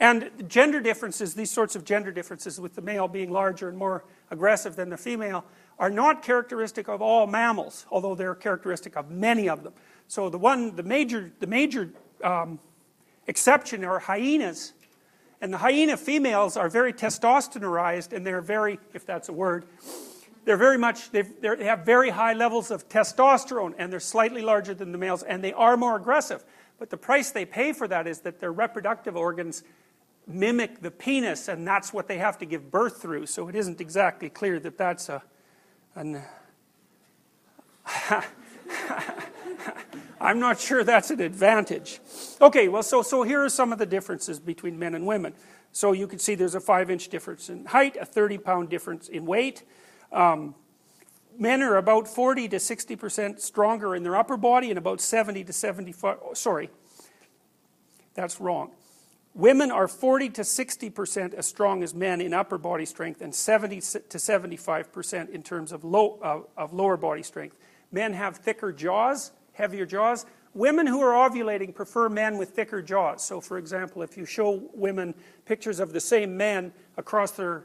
And gender differences, these sorts of gender differences, with the male being larger and more aggressive than the female, are not characteristic of all mammals, although they're characteristic of many of them. So the one, the major, the major um, exception are hyenas, and the hyena females are very testosteronized, and they're very, if that's a word, they're very much, they have very high levels of testosterone, and they're slightly larger than the males, and they are more aggressive. But the price they pay for that is that their reproductive organs mimic the penis, and that's what they have to give birth through. So it isn't exactly clear that that's a, an. I'm not sure that's an advantage. Okay, well, so, so here are some of the differences between men and women. So you can see there's a five inch difference in height, a 30 pound difference in weight. Um, men are about 40 to 60% stronger in their upper body and about 70 to 75, sorry, that's wrong. Women are 40 to 60% as strong as men in upper body strength and 70 to 75% in terms of, low, uh, of lower body strength. Men have thicker jaws, heavier jaws. Women who are ovulating prefer men with thicker jaws. So, for example, if you show women pictures of the same men across their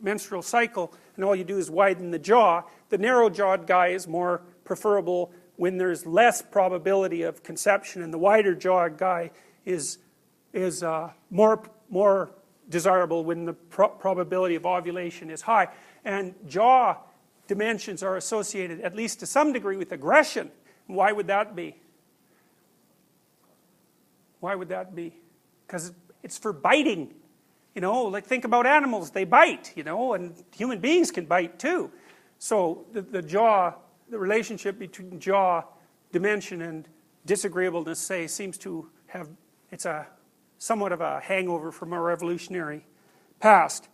menstrual cycle and all you do is widen the jaw, the narrow jawed guy is more preferable when there's less probability of conception, and the wider jawed guy is is uh, more, more desirable when the pro probability of ovulation is high. And jaw dimensions are associated, at least to some degree, with aggression. Why would that be? Why would that be? Because it's for biting. You know, like think about animals, they bite, you know, and human beings can bite too. So the, the jaw, the relationship between jaw dimension and disagreeableness, say, seems to have, it's a somewhat of a hangover from our evolutionary past.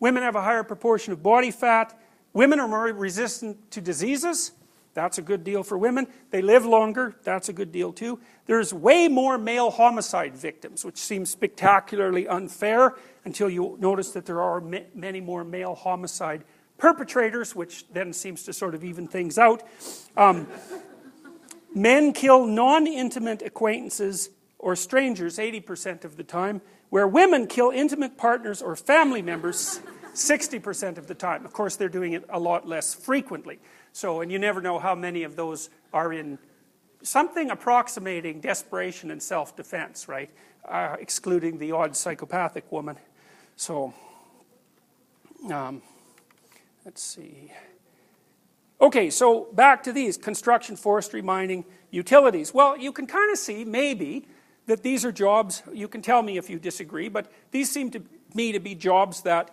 Women have a higher proportion of body fat. Women are more resistant to diseases. That's a good deal for women. They live longer. That's a good deal too. There's way more male homicide victims, which seems spectacularly unfair until you notice that there are many more male homicide perpetrators, which then seems to sort of even things out. Um, men kill non intimate acquaintances or strangers 80% of the time, where women kill intimate partners or family members 60% of the time. Of course, they're doing it a lot less frequently. So, and you never know how many of those are in something approximating desperation and self-defense, right? Uh, excluding the odd psychopathic woman. So, um, let's see. Okay, so back to these construction, forestry, mining, utilities. Well, you can kind of see, maybe, that these are jobs, you can tell me if you disagree, but these seem to me to be jobs that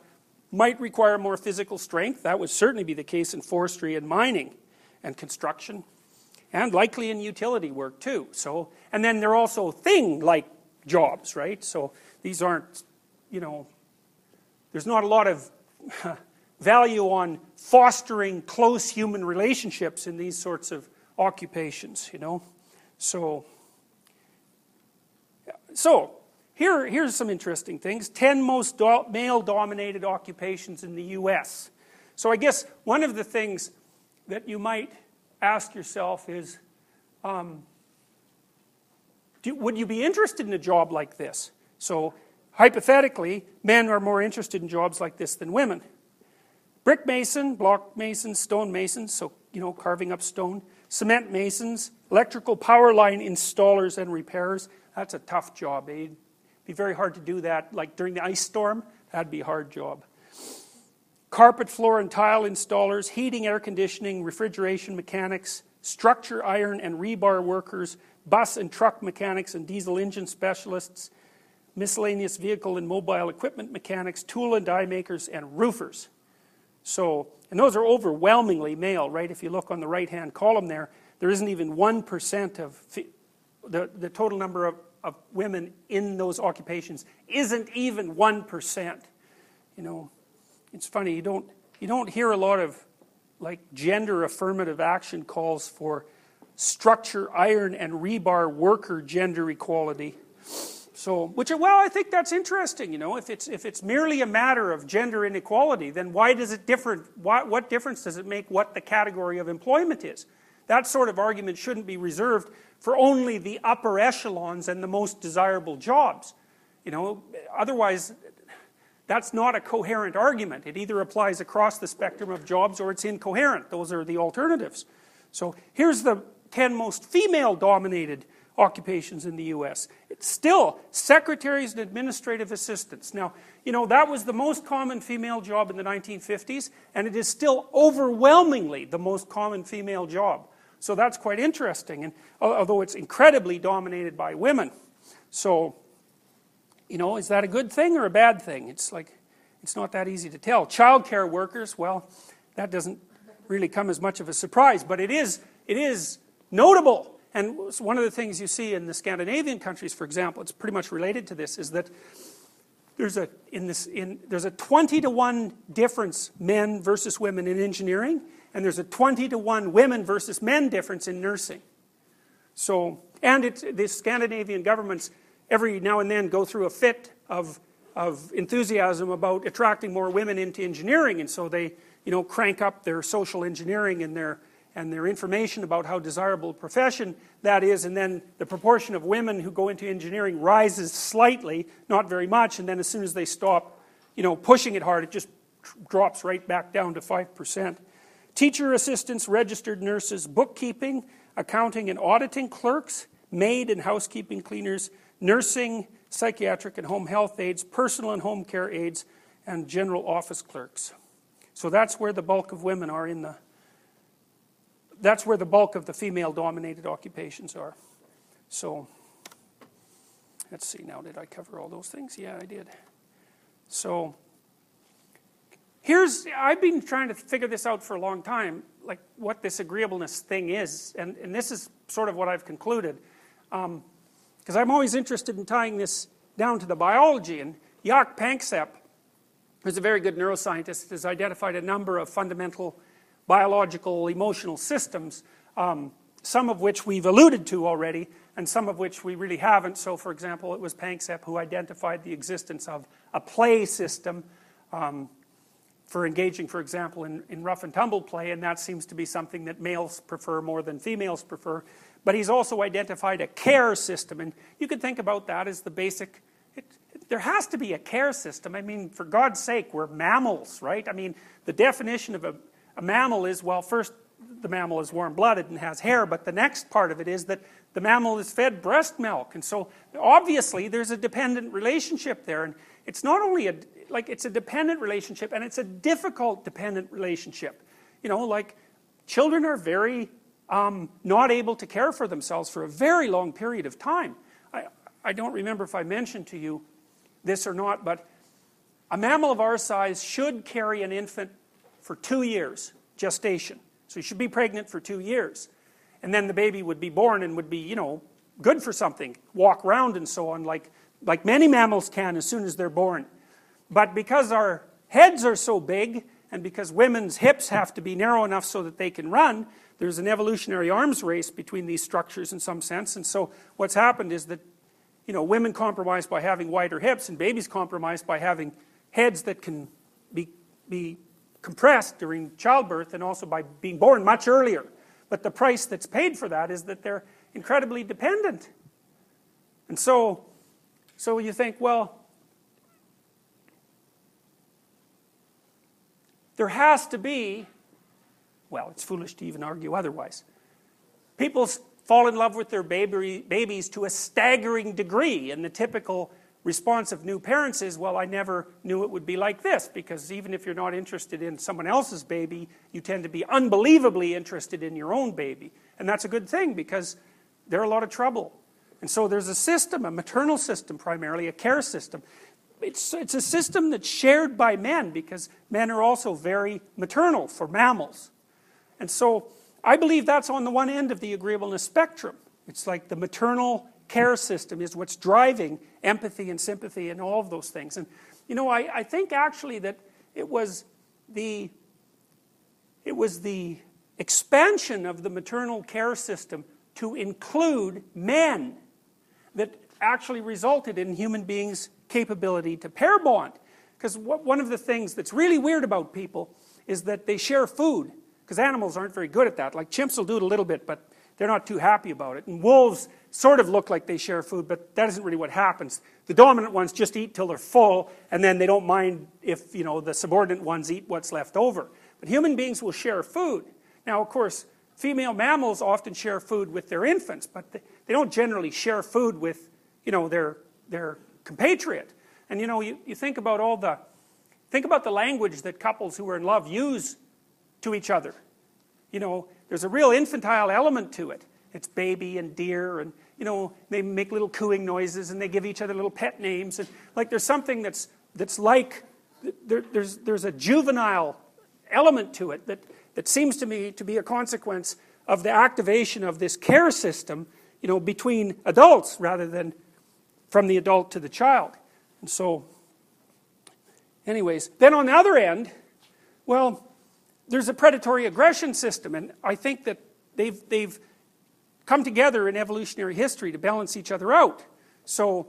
might require more physical strength. That would certainly be the case in forestry and mining and construction, and likely in utility work too. So, and then they're also thing-like jobs, right? So these aren't, you know, there's not a lot of value on fostering close human relationships in these sorts of occupations, you know. So, so here, here's some interesting things. 10 most do male-dominated occupations in the U.S. So I guess one of the things that you might ask yourself is, um, do, would you be interested in a job like this? So hypothetically, men are more interested in jobs like this than women. Brick mason, block mason, stone masons, so, you know, carving up stone. Cement masons, electrical power line installers and repairers. That's a tough job, eh? Be very hard to do that, like during the ice storm. That'd be a hard job. Carpet, floor, and tile installers, heating, air conditioning, refrigeration mechanics, structure, iron, and rebar workers, bus and truck mechanics and diesel engine specialists, miscellaneous vehicle and mobile equipment mechanics, tool and die makers, and roofers. So, and those are overwhelmingly male, right? If you look on the right-hand column there, there isn't even 1% of the, the total number of, of women in those occupations isn't even 1%. You know, it's funny, you don't, you don't hear a lot of like gender affirmative action calls for structure, iron, and rebar worker gender equality. So, which, well, I think that's interesting, you know, if it's, if it's merely a matter of gender inequality, then why does it differ, why, what difference does it make what the category of employment is? That sort of argument shouldn't be reserved for only the upper echelons and the most desirable jobs. You know, otherwise, that's not a coherent argument. It either applies across the spectrum of jobs or it's incoherent. Those are the alternatives. So here's the 10 most female dominated occupations in the US. It's still secretaries and administrative assistants. Now, you know, that was the most common female job in the 1950s, and it is still overwhelmingly the most common female job. So that's quite interesting, and although it's incredibly dominated by women. So, you know, is that a good thing or a bad thing? It's like, it's not that easy to tell. Child care workers, well, that doesn't really come as much of a surprise, but it is, it is notable. And one of the things you see in the Scandinavian countries, for example, it's pretty much related to this, is that there's a, in this, in, there's a 20 to 1 difference men versus women in engineering, and there's a 20 to 1 women versus men difference in nursing. So, and it's, the Scandinavian governments every now and then go through a fit of, of enthusiasm about attracting more women into engineering, and so they, you know, crank up their social engineering and their, and their information about how desirable a profession that is, and then the proportion of women who go into engineering rises slightly, not very much, and then as soon as they stop, you know, pushing it hard, it just drops right back down to 5% teacher assistants, registered nurses, bookkeeping, accounting and auditing clerks, maid and housekeeping cleaners, nursing, psychiatric and home health aides, personal and home care aides, and general office clerks. So that's where the bulk of women are in the, that's where the bulk of the female dominated occupations are. So, let's see now, did I cover all those things? Yeah, I did. So, Here's, I've been trying to figure this out for a long time, like what this agreeableness thing is, and, and this is sort of what I've concluded. Because um, I'm always interested in tying this down to the biology, and Jaak Panksepp, who's a very good neuroscientist, has identified a number of fundamental biological emotional systems, um, some of which we've alluded to already, and some of which we really haven't. So, for example, it was Panksepp who identified the existence of a play system. Um, for engaging, for example, in, in rough and tumble play, and that seems to be something that males prefer more than females prefer. But he's also identified a care system, and you could think about that as the basic, it, there has to be a care system. I mean, for God's sake, we're mammals, right? I mean, the definition of a, a mammal is, well, first, the mammal is warm blooded and has hair, but the next part of it is that the mammal is fed breast milk. And so, obviously, there's a dependent relationship there. And it's not only a, like, it's a dependent relationship, and it's a difficult dependent relationship. You know, like, children are very um, not able to care for themselves for a very long period of time. I, I don't remember if I mentioned to you this or not, but a mammal of our size should carry an infant for two years gestation. So you should be pregnant for two years. And then the baby would be born and would be, you know, good for something, walk around and so on, like, like many mammals can as soon as they're born. But because our heads are so big, and because women's hips have to be narrow enough so that they can run, there's an evolutionary arms race between these structures in some sense. And so what's happened is that, you know, women compromise by having wider hips, and babies compromise by having heads that can be, be compressed during childbirth and also by being born much earlier. But the price that's paid for that is that they're incredibly dependent. And so, so you think, well, there has to be, well, it's foolish to even argue otherwise. People fall in love with their baby, babies to a staggering degree, and the typical response of new parents is, well, I never knew it would be like this, because even if you're not interested in someone else's baby, you tend to be unbelievably interested in your own baby. And that's a good thing, because they're a lot of trouble. And so there's a system, a maternal system primarily, a care system. It's, it's a system that's shared by men, because men are also very maternal for mammals. And so I believe that's on the one end of the agreeableness spectrum. It's like the maternal care system is what's driving empathy and sympathy and all of those things. And, you know, I, I think actually that it was the it was the expansion of the maternal care system to include men that actually resulted in human beings' capability to pair bond. Because one of the things that's really weird about people is that they share food, because animals aren't very good at that. Like chimps will do it a little bit, but they're not too happy about it. And wolves sort of look like they share food, but that isn't really what happens. The dominant ones just eat till they're full, and then they don't mind if you know the subordinate ones eat what's left over. But human beings will share food. Now, of course, female mammals often share food with their infants, but they, don't generally share food with you know their their compatriot. And you know, you, you think about all the think about the language that couples who are in love use to each other. You know, there's a real infantile element to it. It's baby and dear, and you know, they make little cooing noises and they give each other little pet names. And like there's something that's that's like there, there's there's a juvenile element to it that, that seems to me to be a consequence of the activation of this care system, you know, between adults rather than from the adult to the child. And so, anyways, then on the other end, well, there's a predatory aggression system, and I think that they've, they've come together in evolutionary history to balance each other out. So,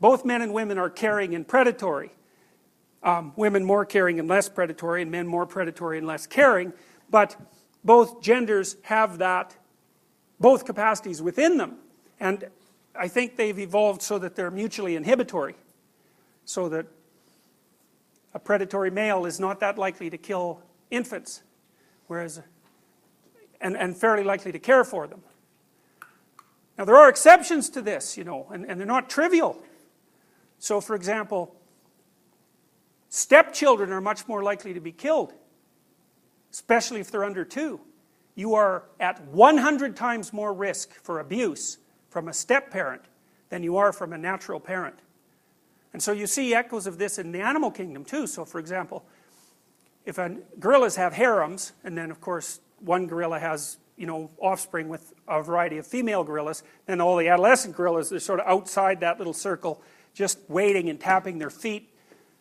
both men and women are caring and predatory. Um, women more caring and less predatory, and men more predatory and less caring. But both genders have that, both capacities within them. And I think they've evolved so that they're mutually inhibitory. So that a predatory male is not that likely to kill infants, whereas, and, and fairly likely to care for them. Now, there are exceptions to this, you know, and, and they're not trivial. So, for example, stepchildren are much more likely to be killed, especially if they're under two. You are at 100 times more risk for abuse from a step parent than you are from a natural parent. And so you see echoes of this in the animal kingdom too. So, for example, if gorillas have harems, and then of course one gorilla has you know offspring with a variety of female gorillas, then all the adolescent gorillas are sort of outside that little circle, just waiting and tapping their feet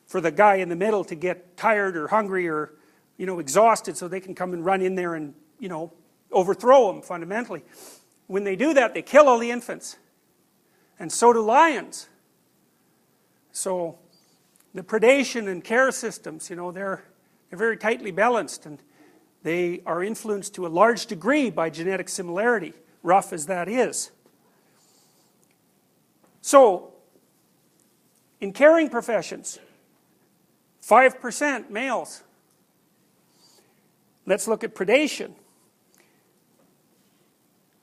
for the guy in the middle to get tired or hungry or you know exhausted, so they can come and run in there and you know overthrow him fundamentally. When they do that, they kill all the infants, and so do lions. So the predation and care systems, you know, they're they're very tightly balanced and they are influenced to a large degree by genetic similarity, rough as that is. So, In caring professions, 5% males. Let's look at predation.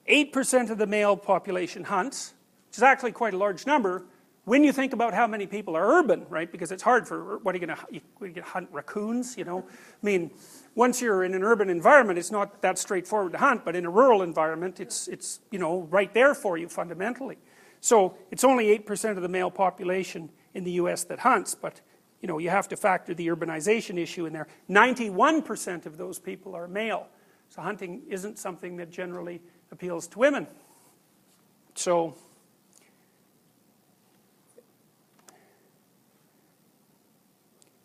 8% of the male population hunts, which is actually quite a large number when you think about how many people are urban, right? Because it's hard for, what are you going to, you, you hunt raccoons, you know? I mean, once you're in an urban environment, it's not that straightforward to hunt, but in a rural environment, it's, it's you know, right there for you fundamentally. So it's only 8% of the male population in the US that hunts, but you know, you have to factor the urbanization issue in there. 91% of those people are male. So hunting isn't something that generally appeals to women. So,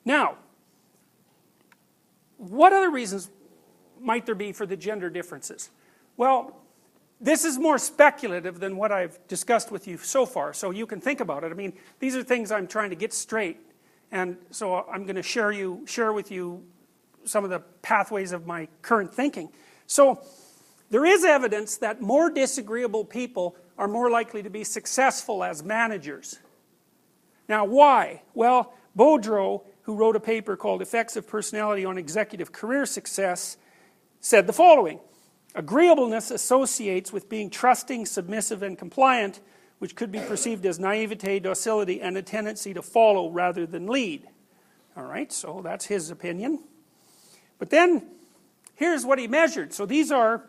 now, what other reasons might there be for the gender differences? Well, this is more speculative than what I've discussed with you so far, so you can think about it. I mean, these are things I'm trying to get straight, and so I'm going to share you share with you some of the pathways of my current thinking. So, there is evidence that more disagreeable people are more likely to be successful as managers. Now, why? Well, Boudreau, who wrote a paper called Effects of Personality on Executive Career Success, said the following Agreeableness associates with being trusting, submissive, and compliant, which could be perceived as naivete, docility, and a tendency to follow rather than lead. All right, so that's his opinion. But then, here's what he measured. So these are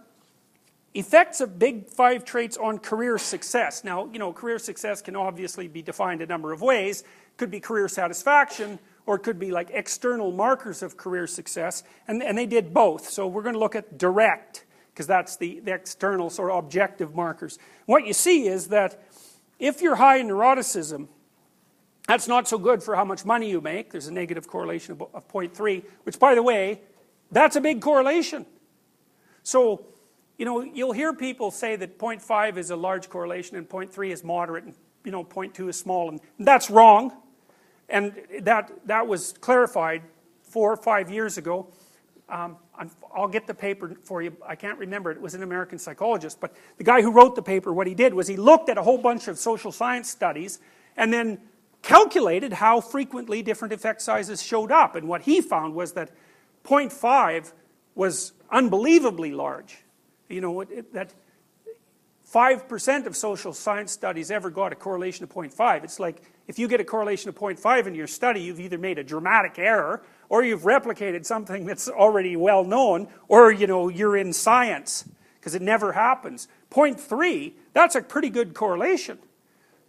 Effects of big five traits on career success. Now, you know, career success can obviously be defined a number of ways. Could be career satisfaction, or it could be like external markers of career success. And, and they did both. So we're going to look at direct, because that's the, the external sort of objective markers. What you see is that if you're high in neuroticism, that's not so good for how much money you make. There's a negative correlation of 0.3, which, by the way, that's a big correlation. So you know, you'll hear people say that 0.5 is a large correlation and 0.3 is moderate and you know 0.2 is small, and that's wrong. And that that was clarified four or five years ago. Um, I'll get the paper for you. I can't remember it. It was an American psychologist, but the guy who wrote the paper, what he did was he looked at a whole bunch of social science studies and then calculated how frequently different effect sizes showed up. And what he found was that 0.5 was unbelievably large you know, that 5% of social science studies ever got a correlation of 0.5. It's like if you get a correlation of 0.5 in your study, you've either made a dramatic error or you've replicated something that's already well known or you know, you're in science because it never happens. 0.3, that's a pretty good correlation.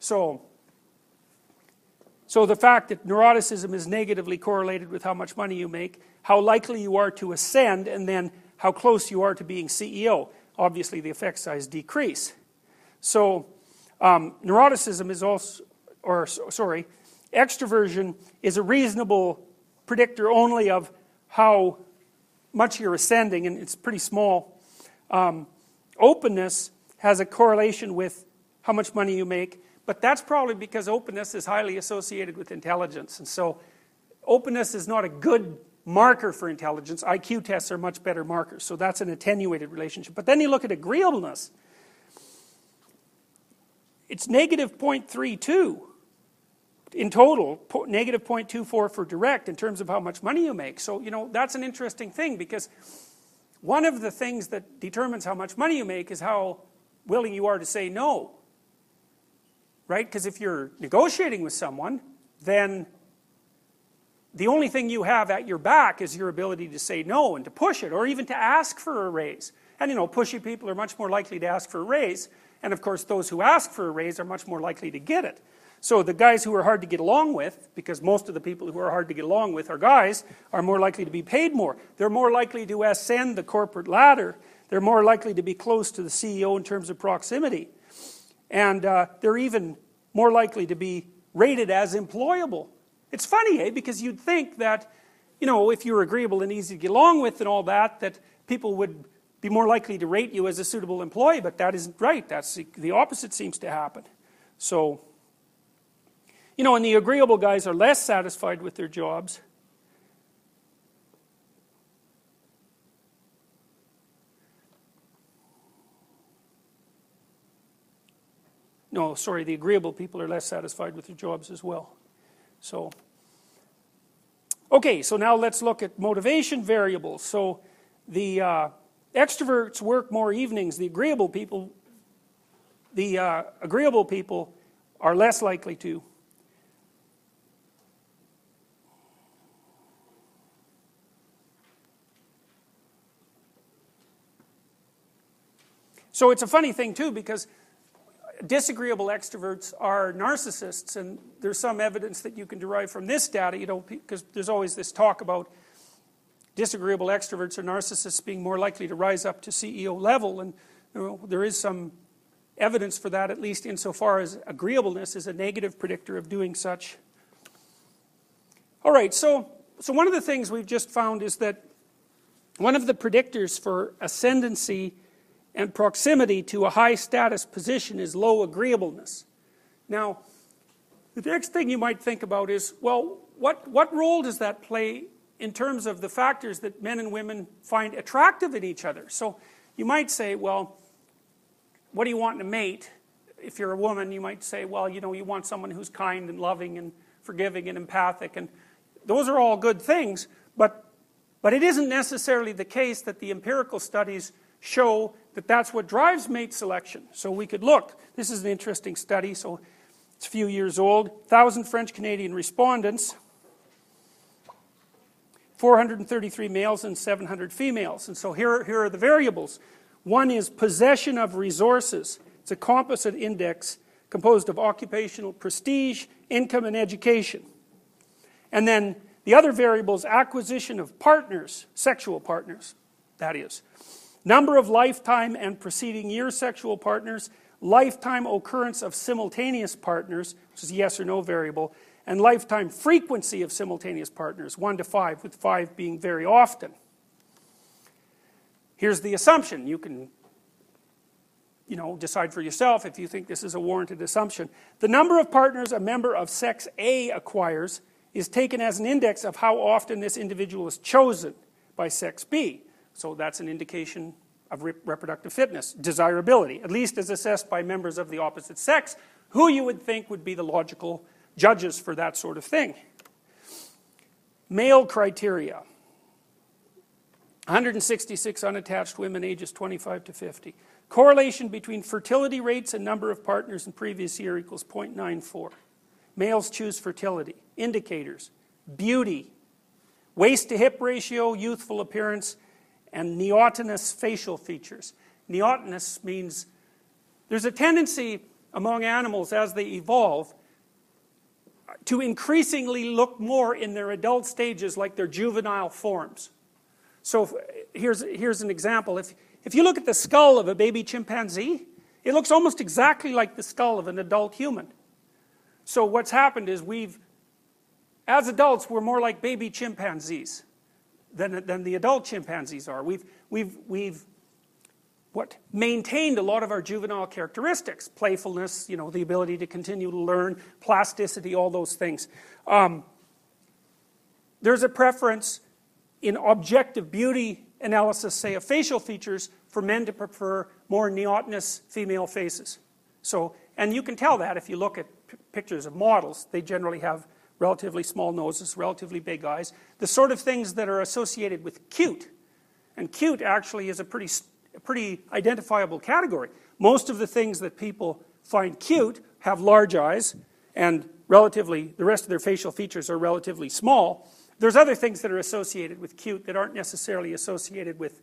So, so the fact that neuroticism is negatively correlated with how much money you make, how likely you are to ascend, and then how close you are to being CEO. Obviously, the effect size decrease. So, um, neuroticism is also, or sorry, extroversion is a reasonable predictor only of how much you're ascending, and it's pretty small. Um, openness has a correlation with how much money you make, but that's probably because openness is highly associated with intelligence. And so, openness is not a good marker for intelligence. IQ tests are much better markers, so that's an attenuated relationship. But then you look at agreeableness. It's negative 0.32 in total, negative 0.24 for direct in terms of how much money you make. So, you know, that's an interesting thing because one of the things that determines how much money you make is how willing you are to say no. Right? Because if you're negotiating with someone, then the only thing you have at your back is your ability to say no and to push it or even to ask for a raise. And you know, pushy people are much more likely to ask for a raise. And of course, those who ask for a raise are much more likely to get it. So the guys who are hard to get along with, because most of the people who are hard to get along with are guys, are more likely to be paid more. They're more likely to ascend the corporate ladder. They're more likely to be close to the CEO in terms of proximity. And uh, they're even more likely to be rated as employable it's funny, eh? Because you'd think that, you know, if you're agreeable and easy to get along with and all that, that people would be more likely to rate you as a suitable employee, but that isn't right. That's the, the opposite seems to happen. So, you know, and the agreeable guys are less satisfied with their jobs. No, sorry, the agreeable people are less satisfied with their jobs as well. So, okay, so now let's look at motivation variables. So the uh, extroverts work more evenings. The agreeable people, the uh, agreeable people are less likely to. So it's a funny thing too because disagreeable extroverts are narcissists and there's some evidence that you can derive from this data, you know, because there's always this talk about disagreeable extroverts or narcissists being more likely to rise up to CEO level and you know, there is some evidence for that at least insofar as agreeableness is a negative predictor of doing such. All right, so, so one of the things we've just found is that one of the predictors for ascendancy and proximity to a high status position is low agreeableness. Now, the next thing you might think about is, well, what, what role does that play in terms of the factors that men and women find attractive in each other? So you might say, well, what do you want in a mate? If you're a woman, you might say, well, you know, you want someone who's kind and loving and forgiving and empathic, and those are all good things, but, but it isn't necessarily the case that the empirical studies show that that's what drives mate selection. So we could look. This is an interesting study, so it's a few years old. 1,000 French Canadian respondents, 433 males and 700 females. And so here, here are the variables. One is possession of resources. It's a composite index composed of occupational prestige, income, and education. And then the other variable is acquisition of partners, sexual partners, that is. Number of lifetime and preceding year sexual partners, lifetime occurrence of simultaneous partners, which is a yes or no variable, and lifetime frequency of simultaneous partners, 1 to 5, with 5 being very often. Here's the assumption. You can you know, decide for yourself if you think this is a warranted assumption. The number of partners a member of sex A acquires is taken as an index of how often this individual is chosen by sex B. So that's an indication of re reproductive fitness, desirability, at least as assessed by members of the opposite sex, who you would think would be the logical judges for that sort of thing. Male criteria 166 unattached women ages 25 to 50. Correlation between fertility rates and number of partners in previous year equals 0.94. Males choose fertility. Indicators beauty, waist to hip ratio, youthful appearance, and neotenous facial features. Neotenous means there's a tendency among animals as they evolve to increasingly look more in their adult stages like their juvenile forms. So here's, here's an example. If, if you look at the skull of a baby chimpanzee, it looks almost exactly like the skull of an adult human. So what's happened is we've, as adults, we're more like baby chimpanzees than, than the adult chimpanzees are. We've, we've, we've what, maintained a lot of our juvenile characteristics, playfulness, you know, the ability to continue to learn, plasticity, all those things. Um, there's a preference in objective beauty analysis, say of facial features, for men to prefer more neotenous female faces. So, and you can tell that if you look at pictures of models, they generally have relatively small noses, relatively big eyes, the sort of things that are associated with cute. And cute actually is a pretty, a pretty identifiable category. Most of the things that people find cute have large eyes and relatively, the rest of their facial features are relatively small. There's other things that are associated with cute that aren't necessarily associated with,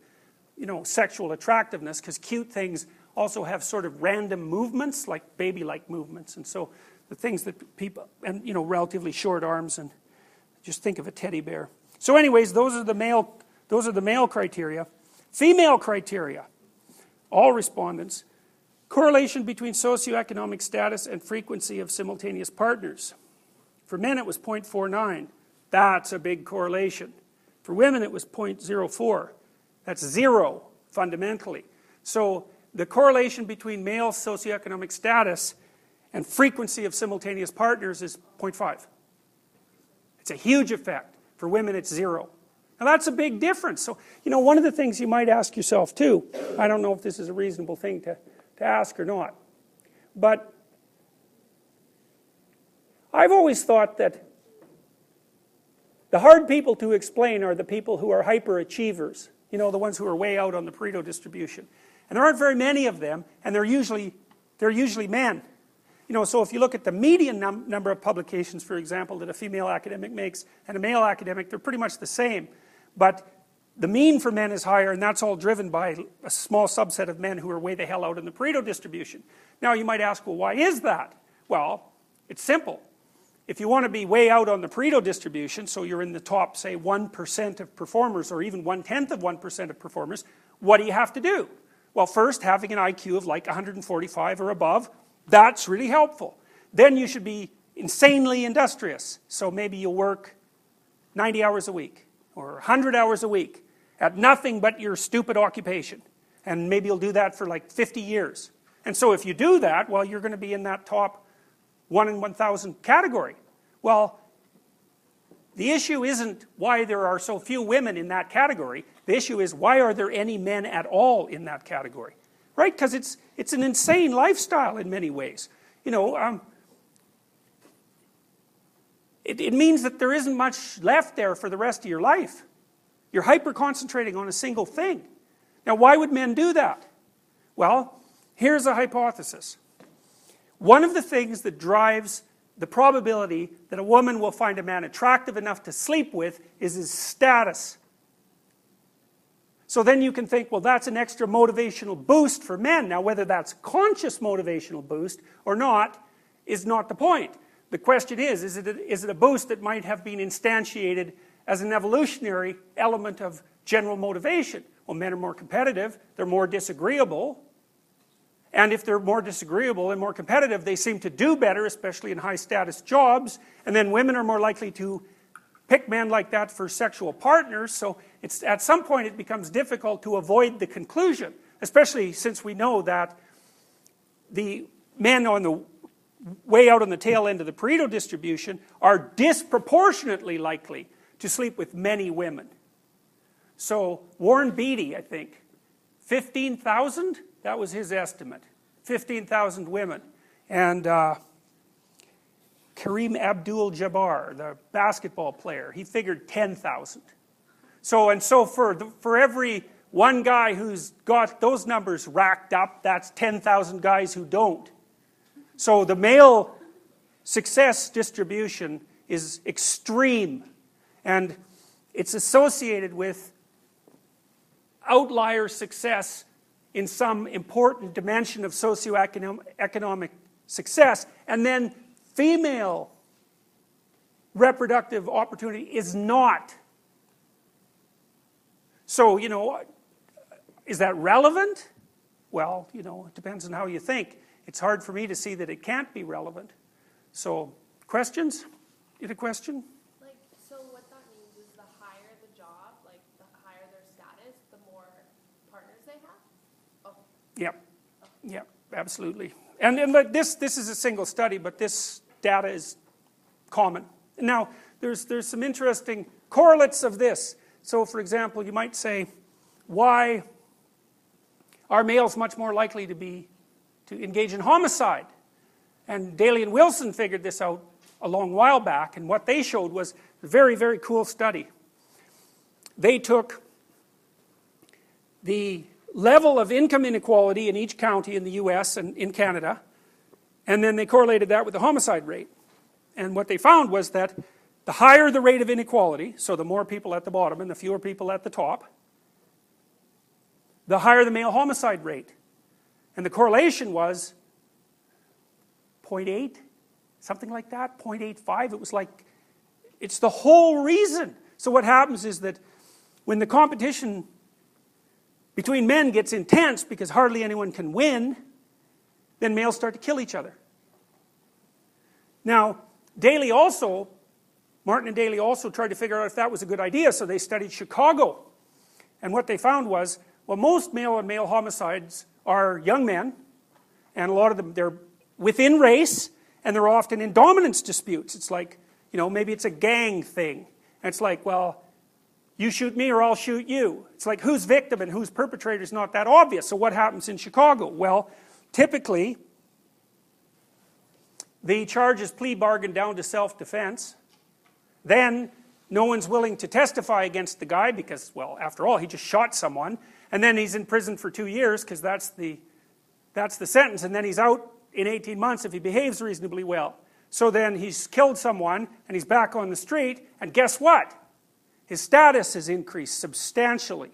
you know, sexual attractiveness, because cute things also have sort of random movements, like baby-like movements. And so the things that people, and you know, relatively short arms, and just think of a teddy bear. So, anyways, those are the male, those are the male criteria. Female criteria, all respondents, correlation between socioeconomic status and frequency of simultaneous partners. For men, it was 0.49. That's a big correlation. For women, it was 0.04. That's zero, fundamentally. So the correlation between male socioeconomic status and frequency of simultaneous partners is 0.5. It's a huge effect. For women, it's zero. Now that's a big difference. So, you know, one of the things you might ask yourself too, I don't know if this is a reasonable thing to, to ask or not, but I've always thought that The hard people to explain are the people who are hyperachievers, you know, the ones who are way out on the Pareto distribution. And there aren't very many of them, and they're usually, they're usually men. You know, so if you look at the median num number of publications, for example, that a female academic makes and a male academic, they're pretty much the same. But the mean for men is higher, and that's all driven by a small subset of men who are way the hell out in the Pareto distribution. Now you might ask, well, why is that? Well, it's simple. If you want to be way out on the Pareto distribution, so you're in the top, say, 1% of performers, or even one tenth of 1% of performers, what do you have to do? Well, first, having an IQ of like 145 or above, that's really helpful. Then you should be insanely industrious. So maybe you'll work 90 hours a week, or 100 hours a week, at nothing but your stupid occupation. And maybe you'll do that for like 50 years. And so if you do that, well, you're going to be in that top 1 in 1,000 category. Well, the issue isn't why there are so few women in that category. The issue is why are there any men at all in that category? Right? Because it's, it's an insane lifestyle in many ways. You know, um, it, it means that there isn't much left there for the rest of your life. You're hyper concentrating on a single thing. Now, why would men do that? Well, here's a hypothesis. One of the things that drives the probability that a woman will find a man attractive enough to sleep with is his status. So then you can think, well, that's an extra motivational boost for men. Now, whether that's conscious motivational boost or not is not the point. The question is, is it a, is it a boost that might have been instantiated as an evolutionary element of general motivation? Well, men are more competitive, they're more disagreeable, and if they're more disagreeable and more competitive, they seem to do better, especially in high status jobs. And then women are more likely to pick men like that for sexual partners. So it's, at some point it becomes difficult to avoid the conclusion, especially since we know that the men on the way out on the tail end of the Pareto distribution are disproportionately likely to sleep with many women. So Warren Beatty, I think, 15,000 that was his estimate 15,000 women. And uh, Kareem Abdul Jabbar, the basketball player, he figured 10,000. So, and so for, the, for every one guy who's got those numbers racked up, that's 10,000 guys who don't. So the male success distribution is extreme. And it's associated with outlier success in some important dimension of socioeconomic success, and then female reproductive opportunity is not. So, you know, is that relevant? Well, you know, it depends on how you think. It's hard for me to see that it can't be relevant. So, questions? You had a question? Like, so what that means is the higher the job, like the higher their status, the more partners they have? Oh. Yep, yep, absolutely. And, and this, this is a single study, but this data is common. Now, there's, there's some interesting correlates of this. So, for example, you might say, why are males much more likely to be to engage in homicide? And Daly and Wilson figured this out a long while back, and what they showed was a very, very cool study. They took the level of income inequality in each county in the US and in Canada, and then they correlated that with the homicide rate. And what they found was that the higher the rate of inequality, so the more people at the bottom and the fewer people at the top, the higher the male homicide rate. And the correlation was 0.8, something like that, 0.85. It was like, it's the whole reason. So what happens is that when the competition between men gets intense because hardly anyone can win, then males start to kill each other. Now, Daly also, Martin and Daly also tried to figure out if that was a good idea, so they studied Chicago. And what they found was, well, most male on male homicides are young men, and a lot of them, they're within race, and they're often in dominance disputes. It's like, you know, maybe it's a gang thing. And it's like, well, you shoot me or I'll shoot you. It's like who's victim and who's perpetrator is not that obvious. So what happens in Chicago? Well, typically, the charge is plea bargained down to self-defense. Then no one's willing to testify against the guy because, well, after all, he just shot someone. And then he's in prison for two years because that's the, that's the sentence. And then he's out in 18 months if he behaves reasonably well. So then he's killed someone and he's back on the street. And guess what? His status has increased substantially.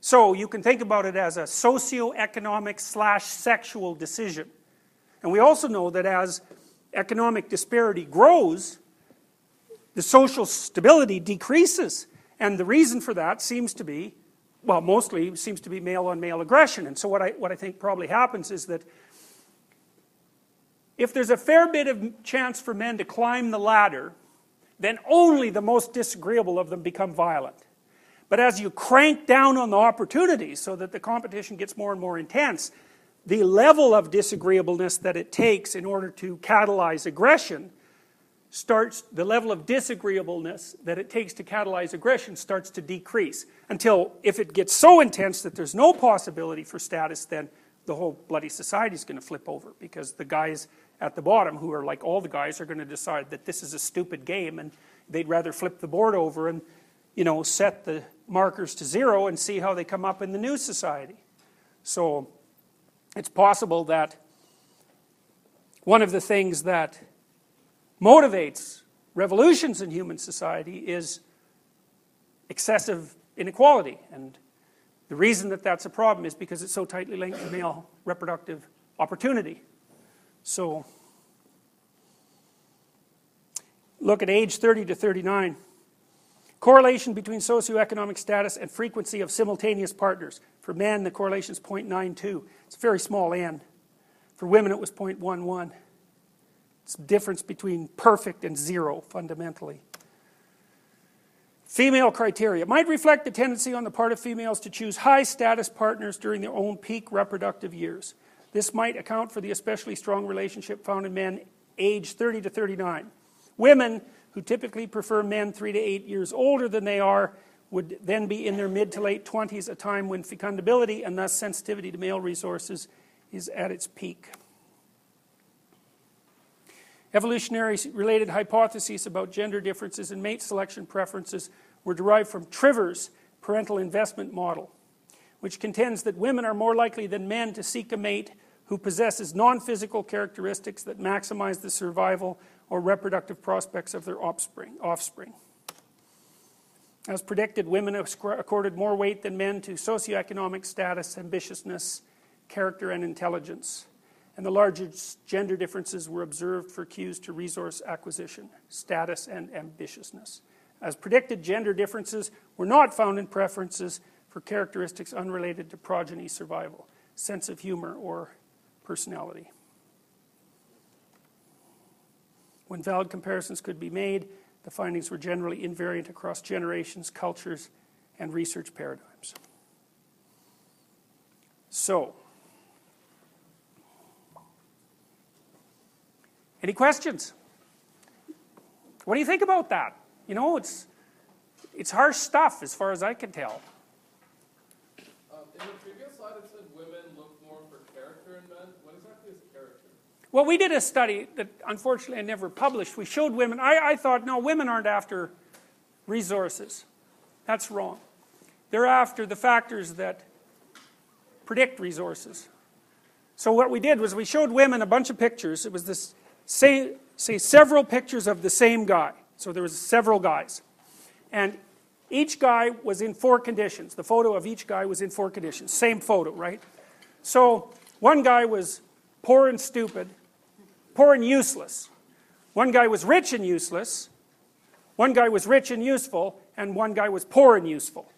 So you can think about it as a socio-economic slash sexual decision. And we also know that as economic disparity grows, the social stability decreases. And the reason for that seems to be, well, mostly seems to be male on male aggression. And so, what I, what I think probably happens is that if there's a fair bit of chance for men to climb the ladder, then only the most disagreeable of them become violent. But as you crank down on the opportunities so that the competition gets more and more intense, the level of disagreeableness that it takes in order to catalyze aggression starts, the level of disagreeableness that it takes to catalyze aggression starts to decrease. Until, if it gets so intense that there's no possibility for status, then the whole bloody society is going to flip over because the guys at the bottom, who are like all the guys, are going to decide that this is a stupid game and they'd rather flip the board over and, you know, set the markers to zero and see how they come up in the new society. So, it's possible that one of the things that motivates revolutions in human society is excessive inequality. And the reason that that's a problem is because it's so tightly linked to male reproductive opportunity. So, look at age 30 to 39. Correlation between socioeconomic status and frequency of simultaneous partners. For men, the correlation is 0.92. It's a very small n. For women, it was 0.11. It's the difference between perfect and zero, fundamentally. Female criteria might reflect the tendency on the part of females to choose high status partners during their own peak reproductive years. This might account for the especially strong relationship found in men aged 30 to 39. Women, who typically prefer men 3 to 8 years older than they are, would then be in their mid to late 20s, a time when fecundability and thus sensitivity to male resources is at its peak. Evolutionary related hypotheses about gender differences in mate selection preferences were derived from Trivers' parental investment model, which contends that women are more likely than men to seek a mate who possesses non physical characteristics that maximize the survival or reproductive prospects of their offspring. offspring. As predicted, women accorded more weight than men to socioeconomic status, ambitiousness, character, and intelligence. And the largest gender differences were observed for cues to resource acquisition, status, and ambitiousness. As predicted, gender differences were not found in preferences for characteristics unrelated to progeny survival, sense of humor, or personality. When valid comparisons could be made, the findings were generally invariant across generations, cultures, and research paradigms. So, any questions? What do you think about that? You know, it's it's harsh stuff as far as I can tell. Um, in the previous slide, it said women look more for character in men. What exactly is character? Well, we did a study that unfortunately I never published. We showed women, I, I thought, no, women aren't after resources. That's wrong. They're after the factors that predict resources. So what we did was we showed women a bunch of pictures. It was this, say, say several pictures of the same guy. So there was several guys. And each guy was in four conditions. The photo of each guy was in four conditions. Same photo, right? So one guy was poor and stupid poor and useless. One guy was rich and useless, one guy was rich and useful, and one guy was poor and useful.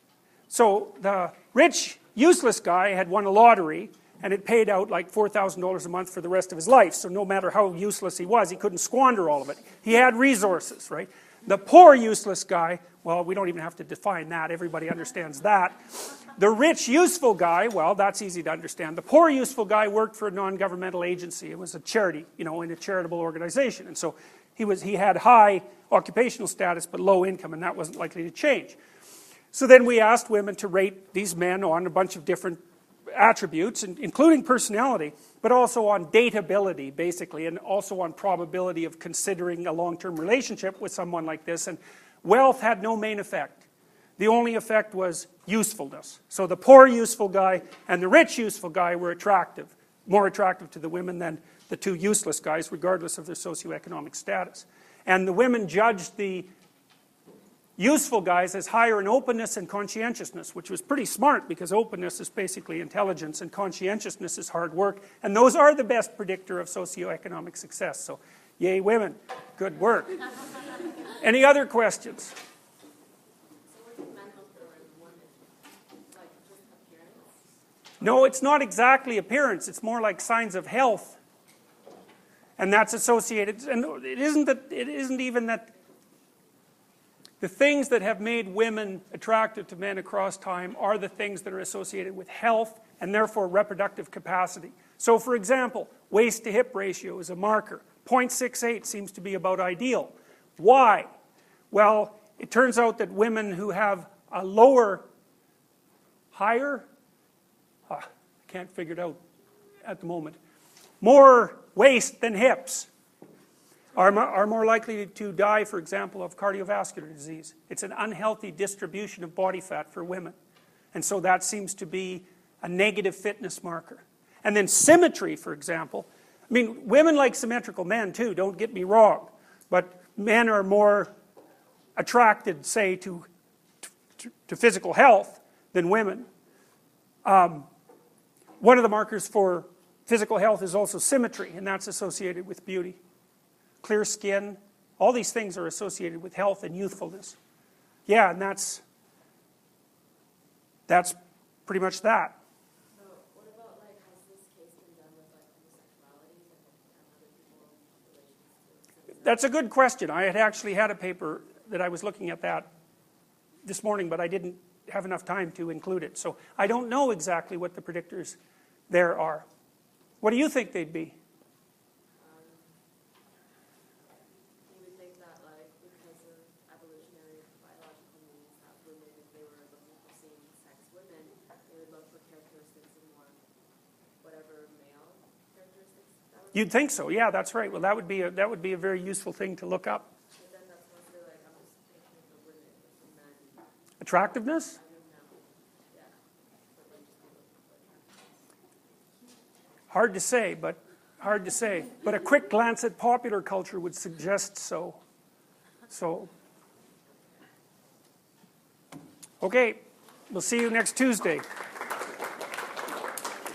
So the rich, useless guy had won a lottery, and it paid out like $4,000 a month for the rest of his life. So no matter how useless he was, he couldn't squander all of it. He had resources, right? The poor, useless guy, well, we don't even have to define that. Everybody understands that. The rich, useful guy, well, that's easy to understand. The poor, useful guy worked for a non governmental agency. It was a charity, you know, in a charitable organization. And so he, was, he had high occupational status but low income, and that wasn't likely to change. So then we asked women to rate these men on a bunch of different attributes, including personality, but also on dateability, basically, and also on probability of considering a long term relationship with someone like this. And wealth had no main effect. The only effect was usefulness. So the poor useful guy and the rich useful guy were attractive, more attractive to the women than the two useless guys, regardless of their socioeconomic status. And the women judged the useful guys as higher in openness and conscientiousness, which was pretty smart because openness is basically intelligence and conscientiousness is hard work, and those are the best predictor of socioeconomic success. So, yay, women, good work. Any other questions? No, it's not exactly appearance, it's more like signs of health. And that's associated, and it isn't that, it isn't even that the things that have made women attractive to men across time are the things that are associated with health and therefore reproductive capacity. So, for example, waist to hip ratio is a marker. 0.68 seems to be about ideal. Why? Well, it turns out that women who have a lower, higher, ah, I can't figure it out at the moment, more waist than hips are, are more likely to die, for example, of cardiovascular disease. It's an unhealthy distribution of body fat for women. And so that seems to be a negative fitness marker. And then symmetry, for example. I mean, women like symmetrical men too, don't get me wrong. But men are more attracted, say, to, to, to physical health than women. Um, one of the markers for physical health is also symmetry, and that's associated with beauty clear skin. All these things are associated with health and youthfulness. Yeah, and that's that's pretty much that. So what about like, has this case been done with like homosexuality and, and other people in relations to? That's a good question. I had actually had a paper that I was looking at that this morning, but I didn't have enough time to include it. So I don't know exactly what the predictors there are. What do you think they'd be? You would think that like, because of evolutionary biological needs, that women, if they were looking for same-sex women, they would look for characteristics of more, whatever male characteristics that would. You'd think so. Yeah, that's right. Well, that would be a, that would be a very useful thing to look up. Attractiveness. Hard to say, but hard to say. But a quick glance at popular culture would suggest so. So, okay, we'll see you next Tuesday.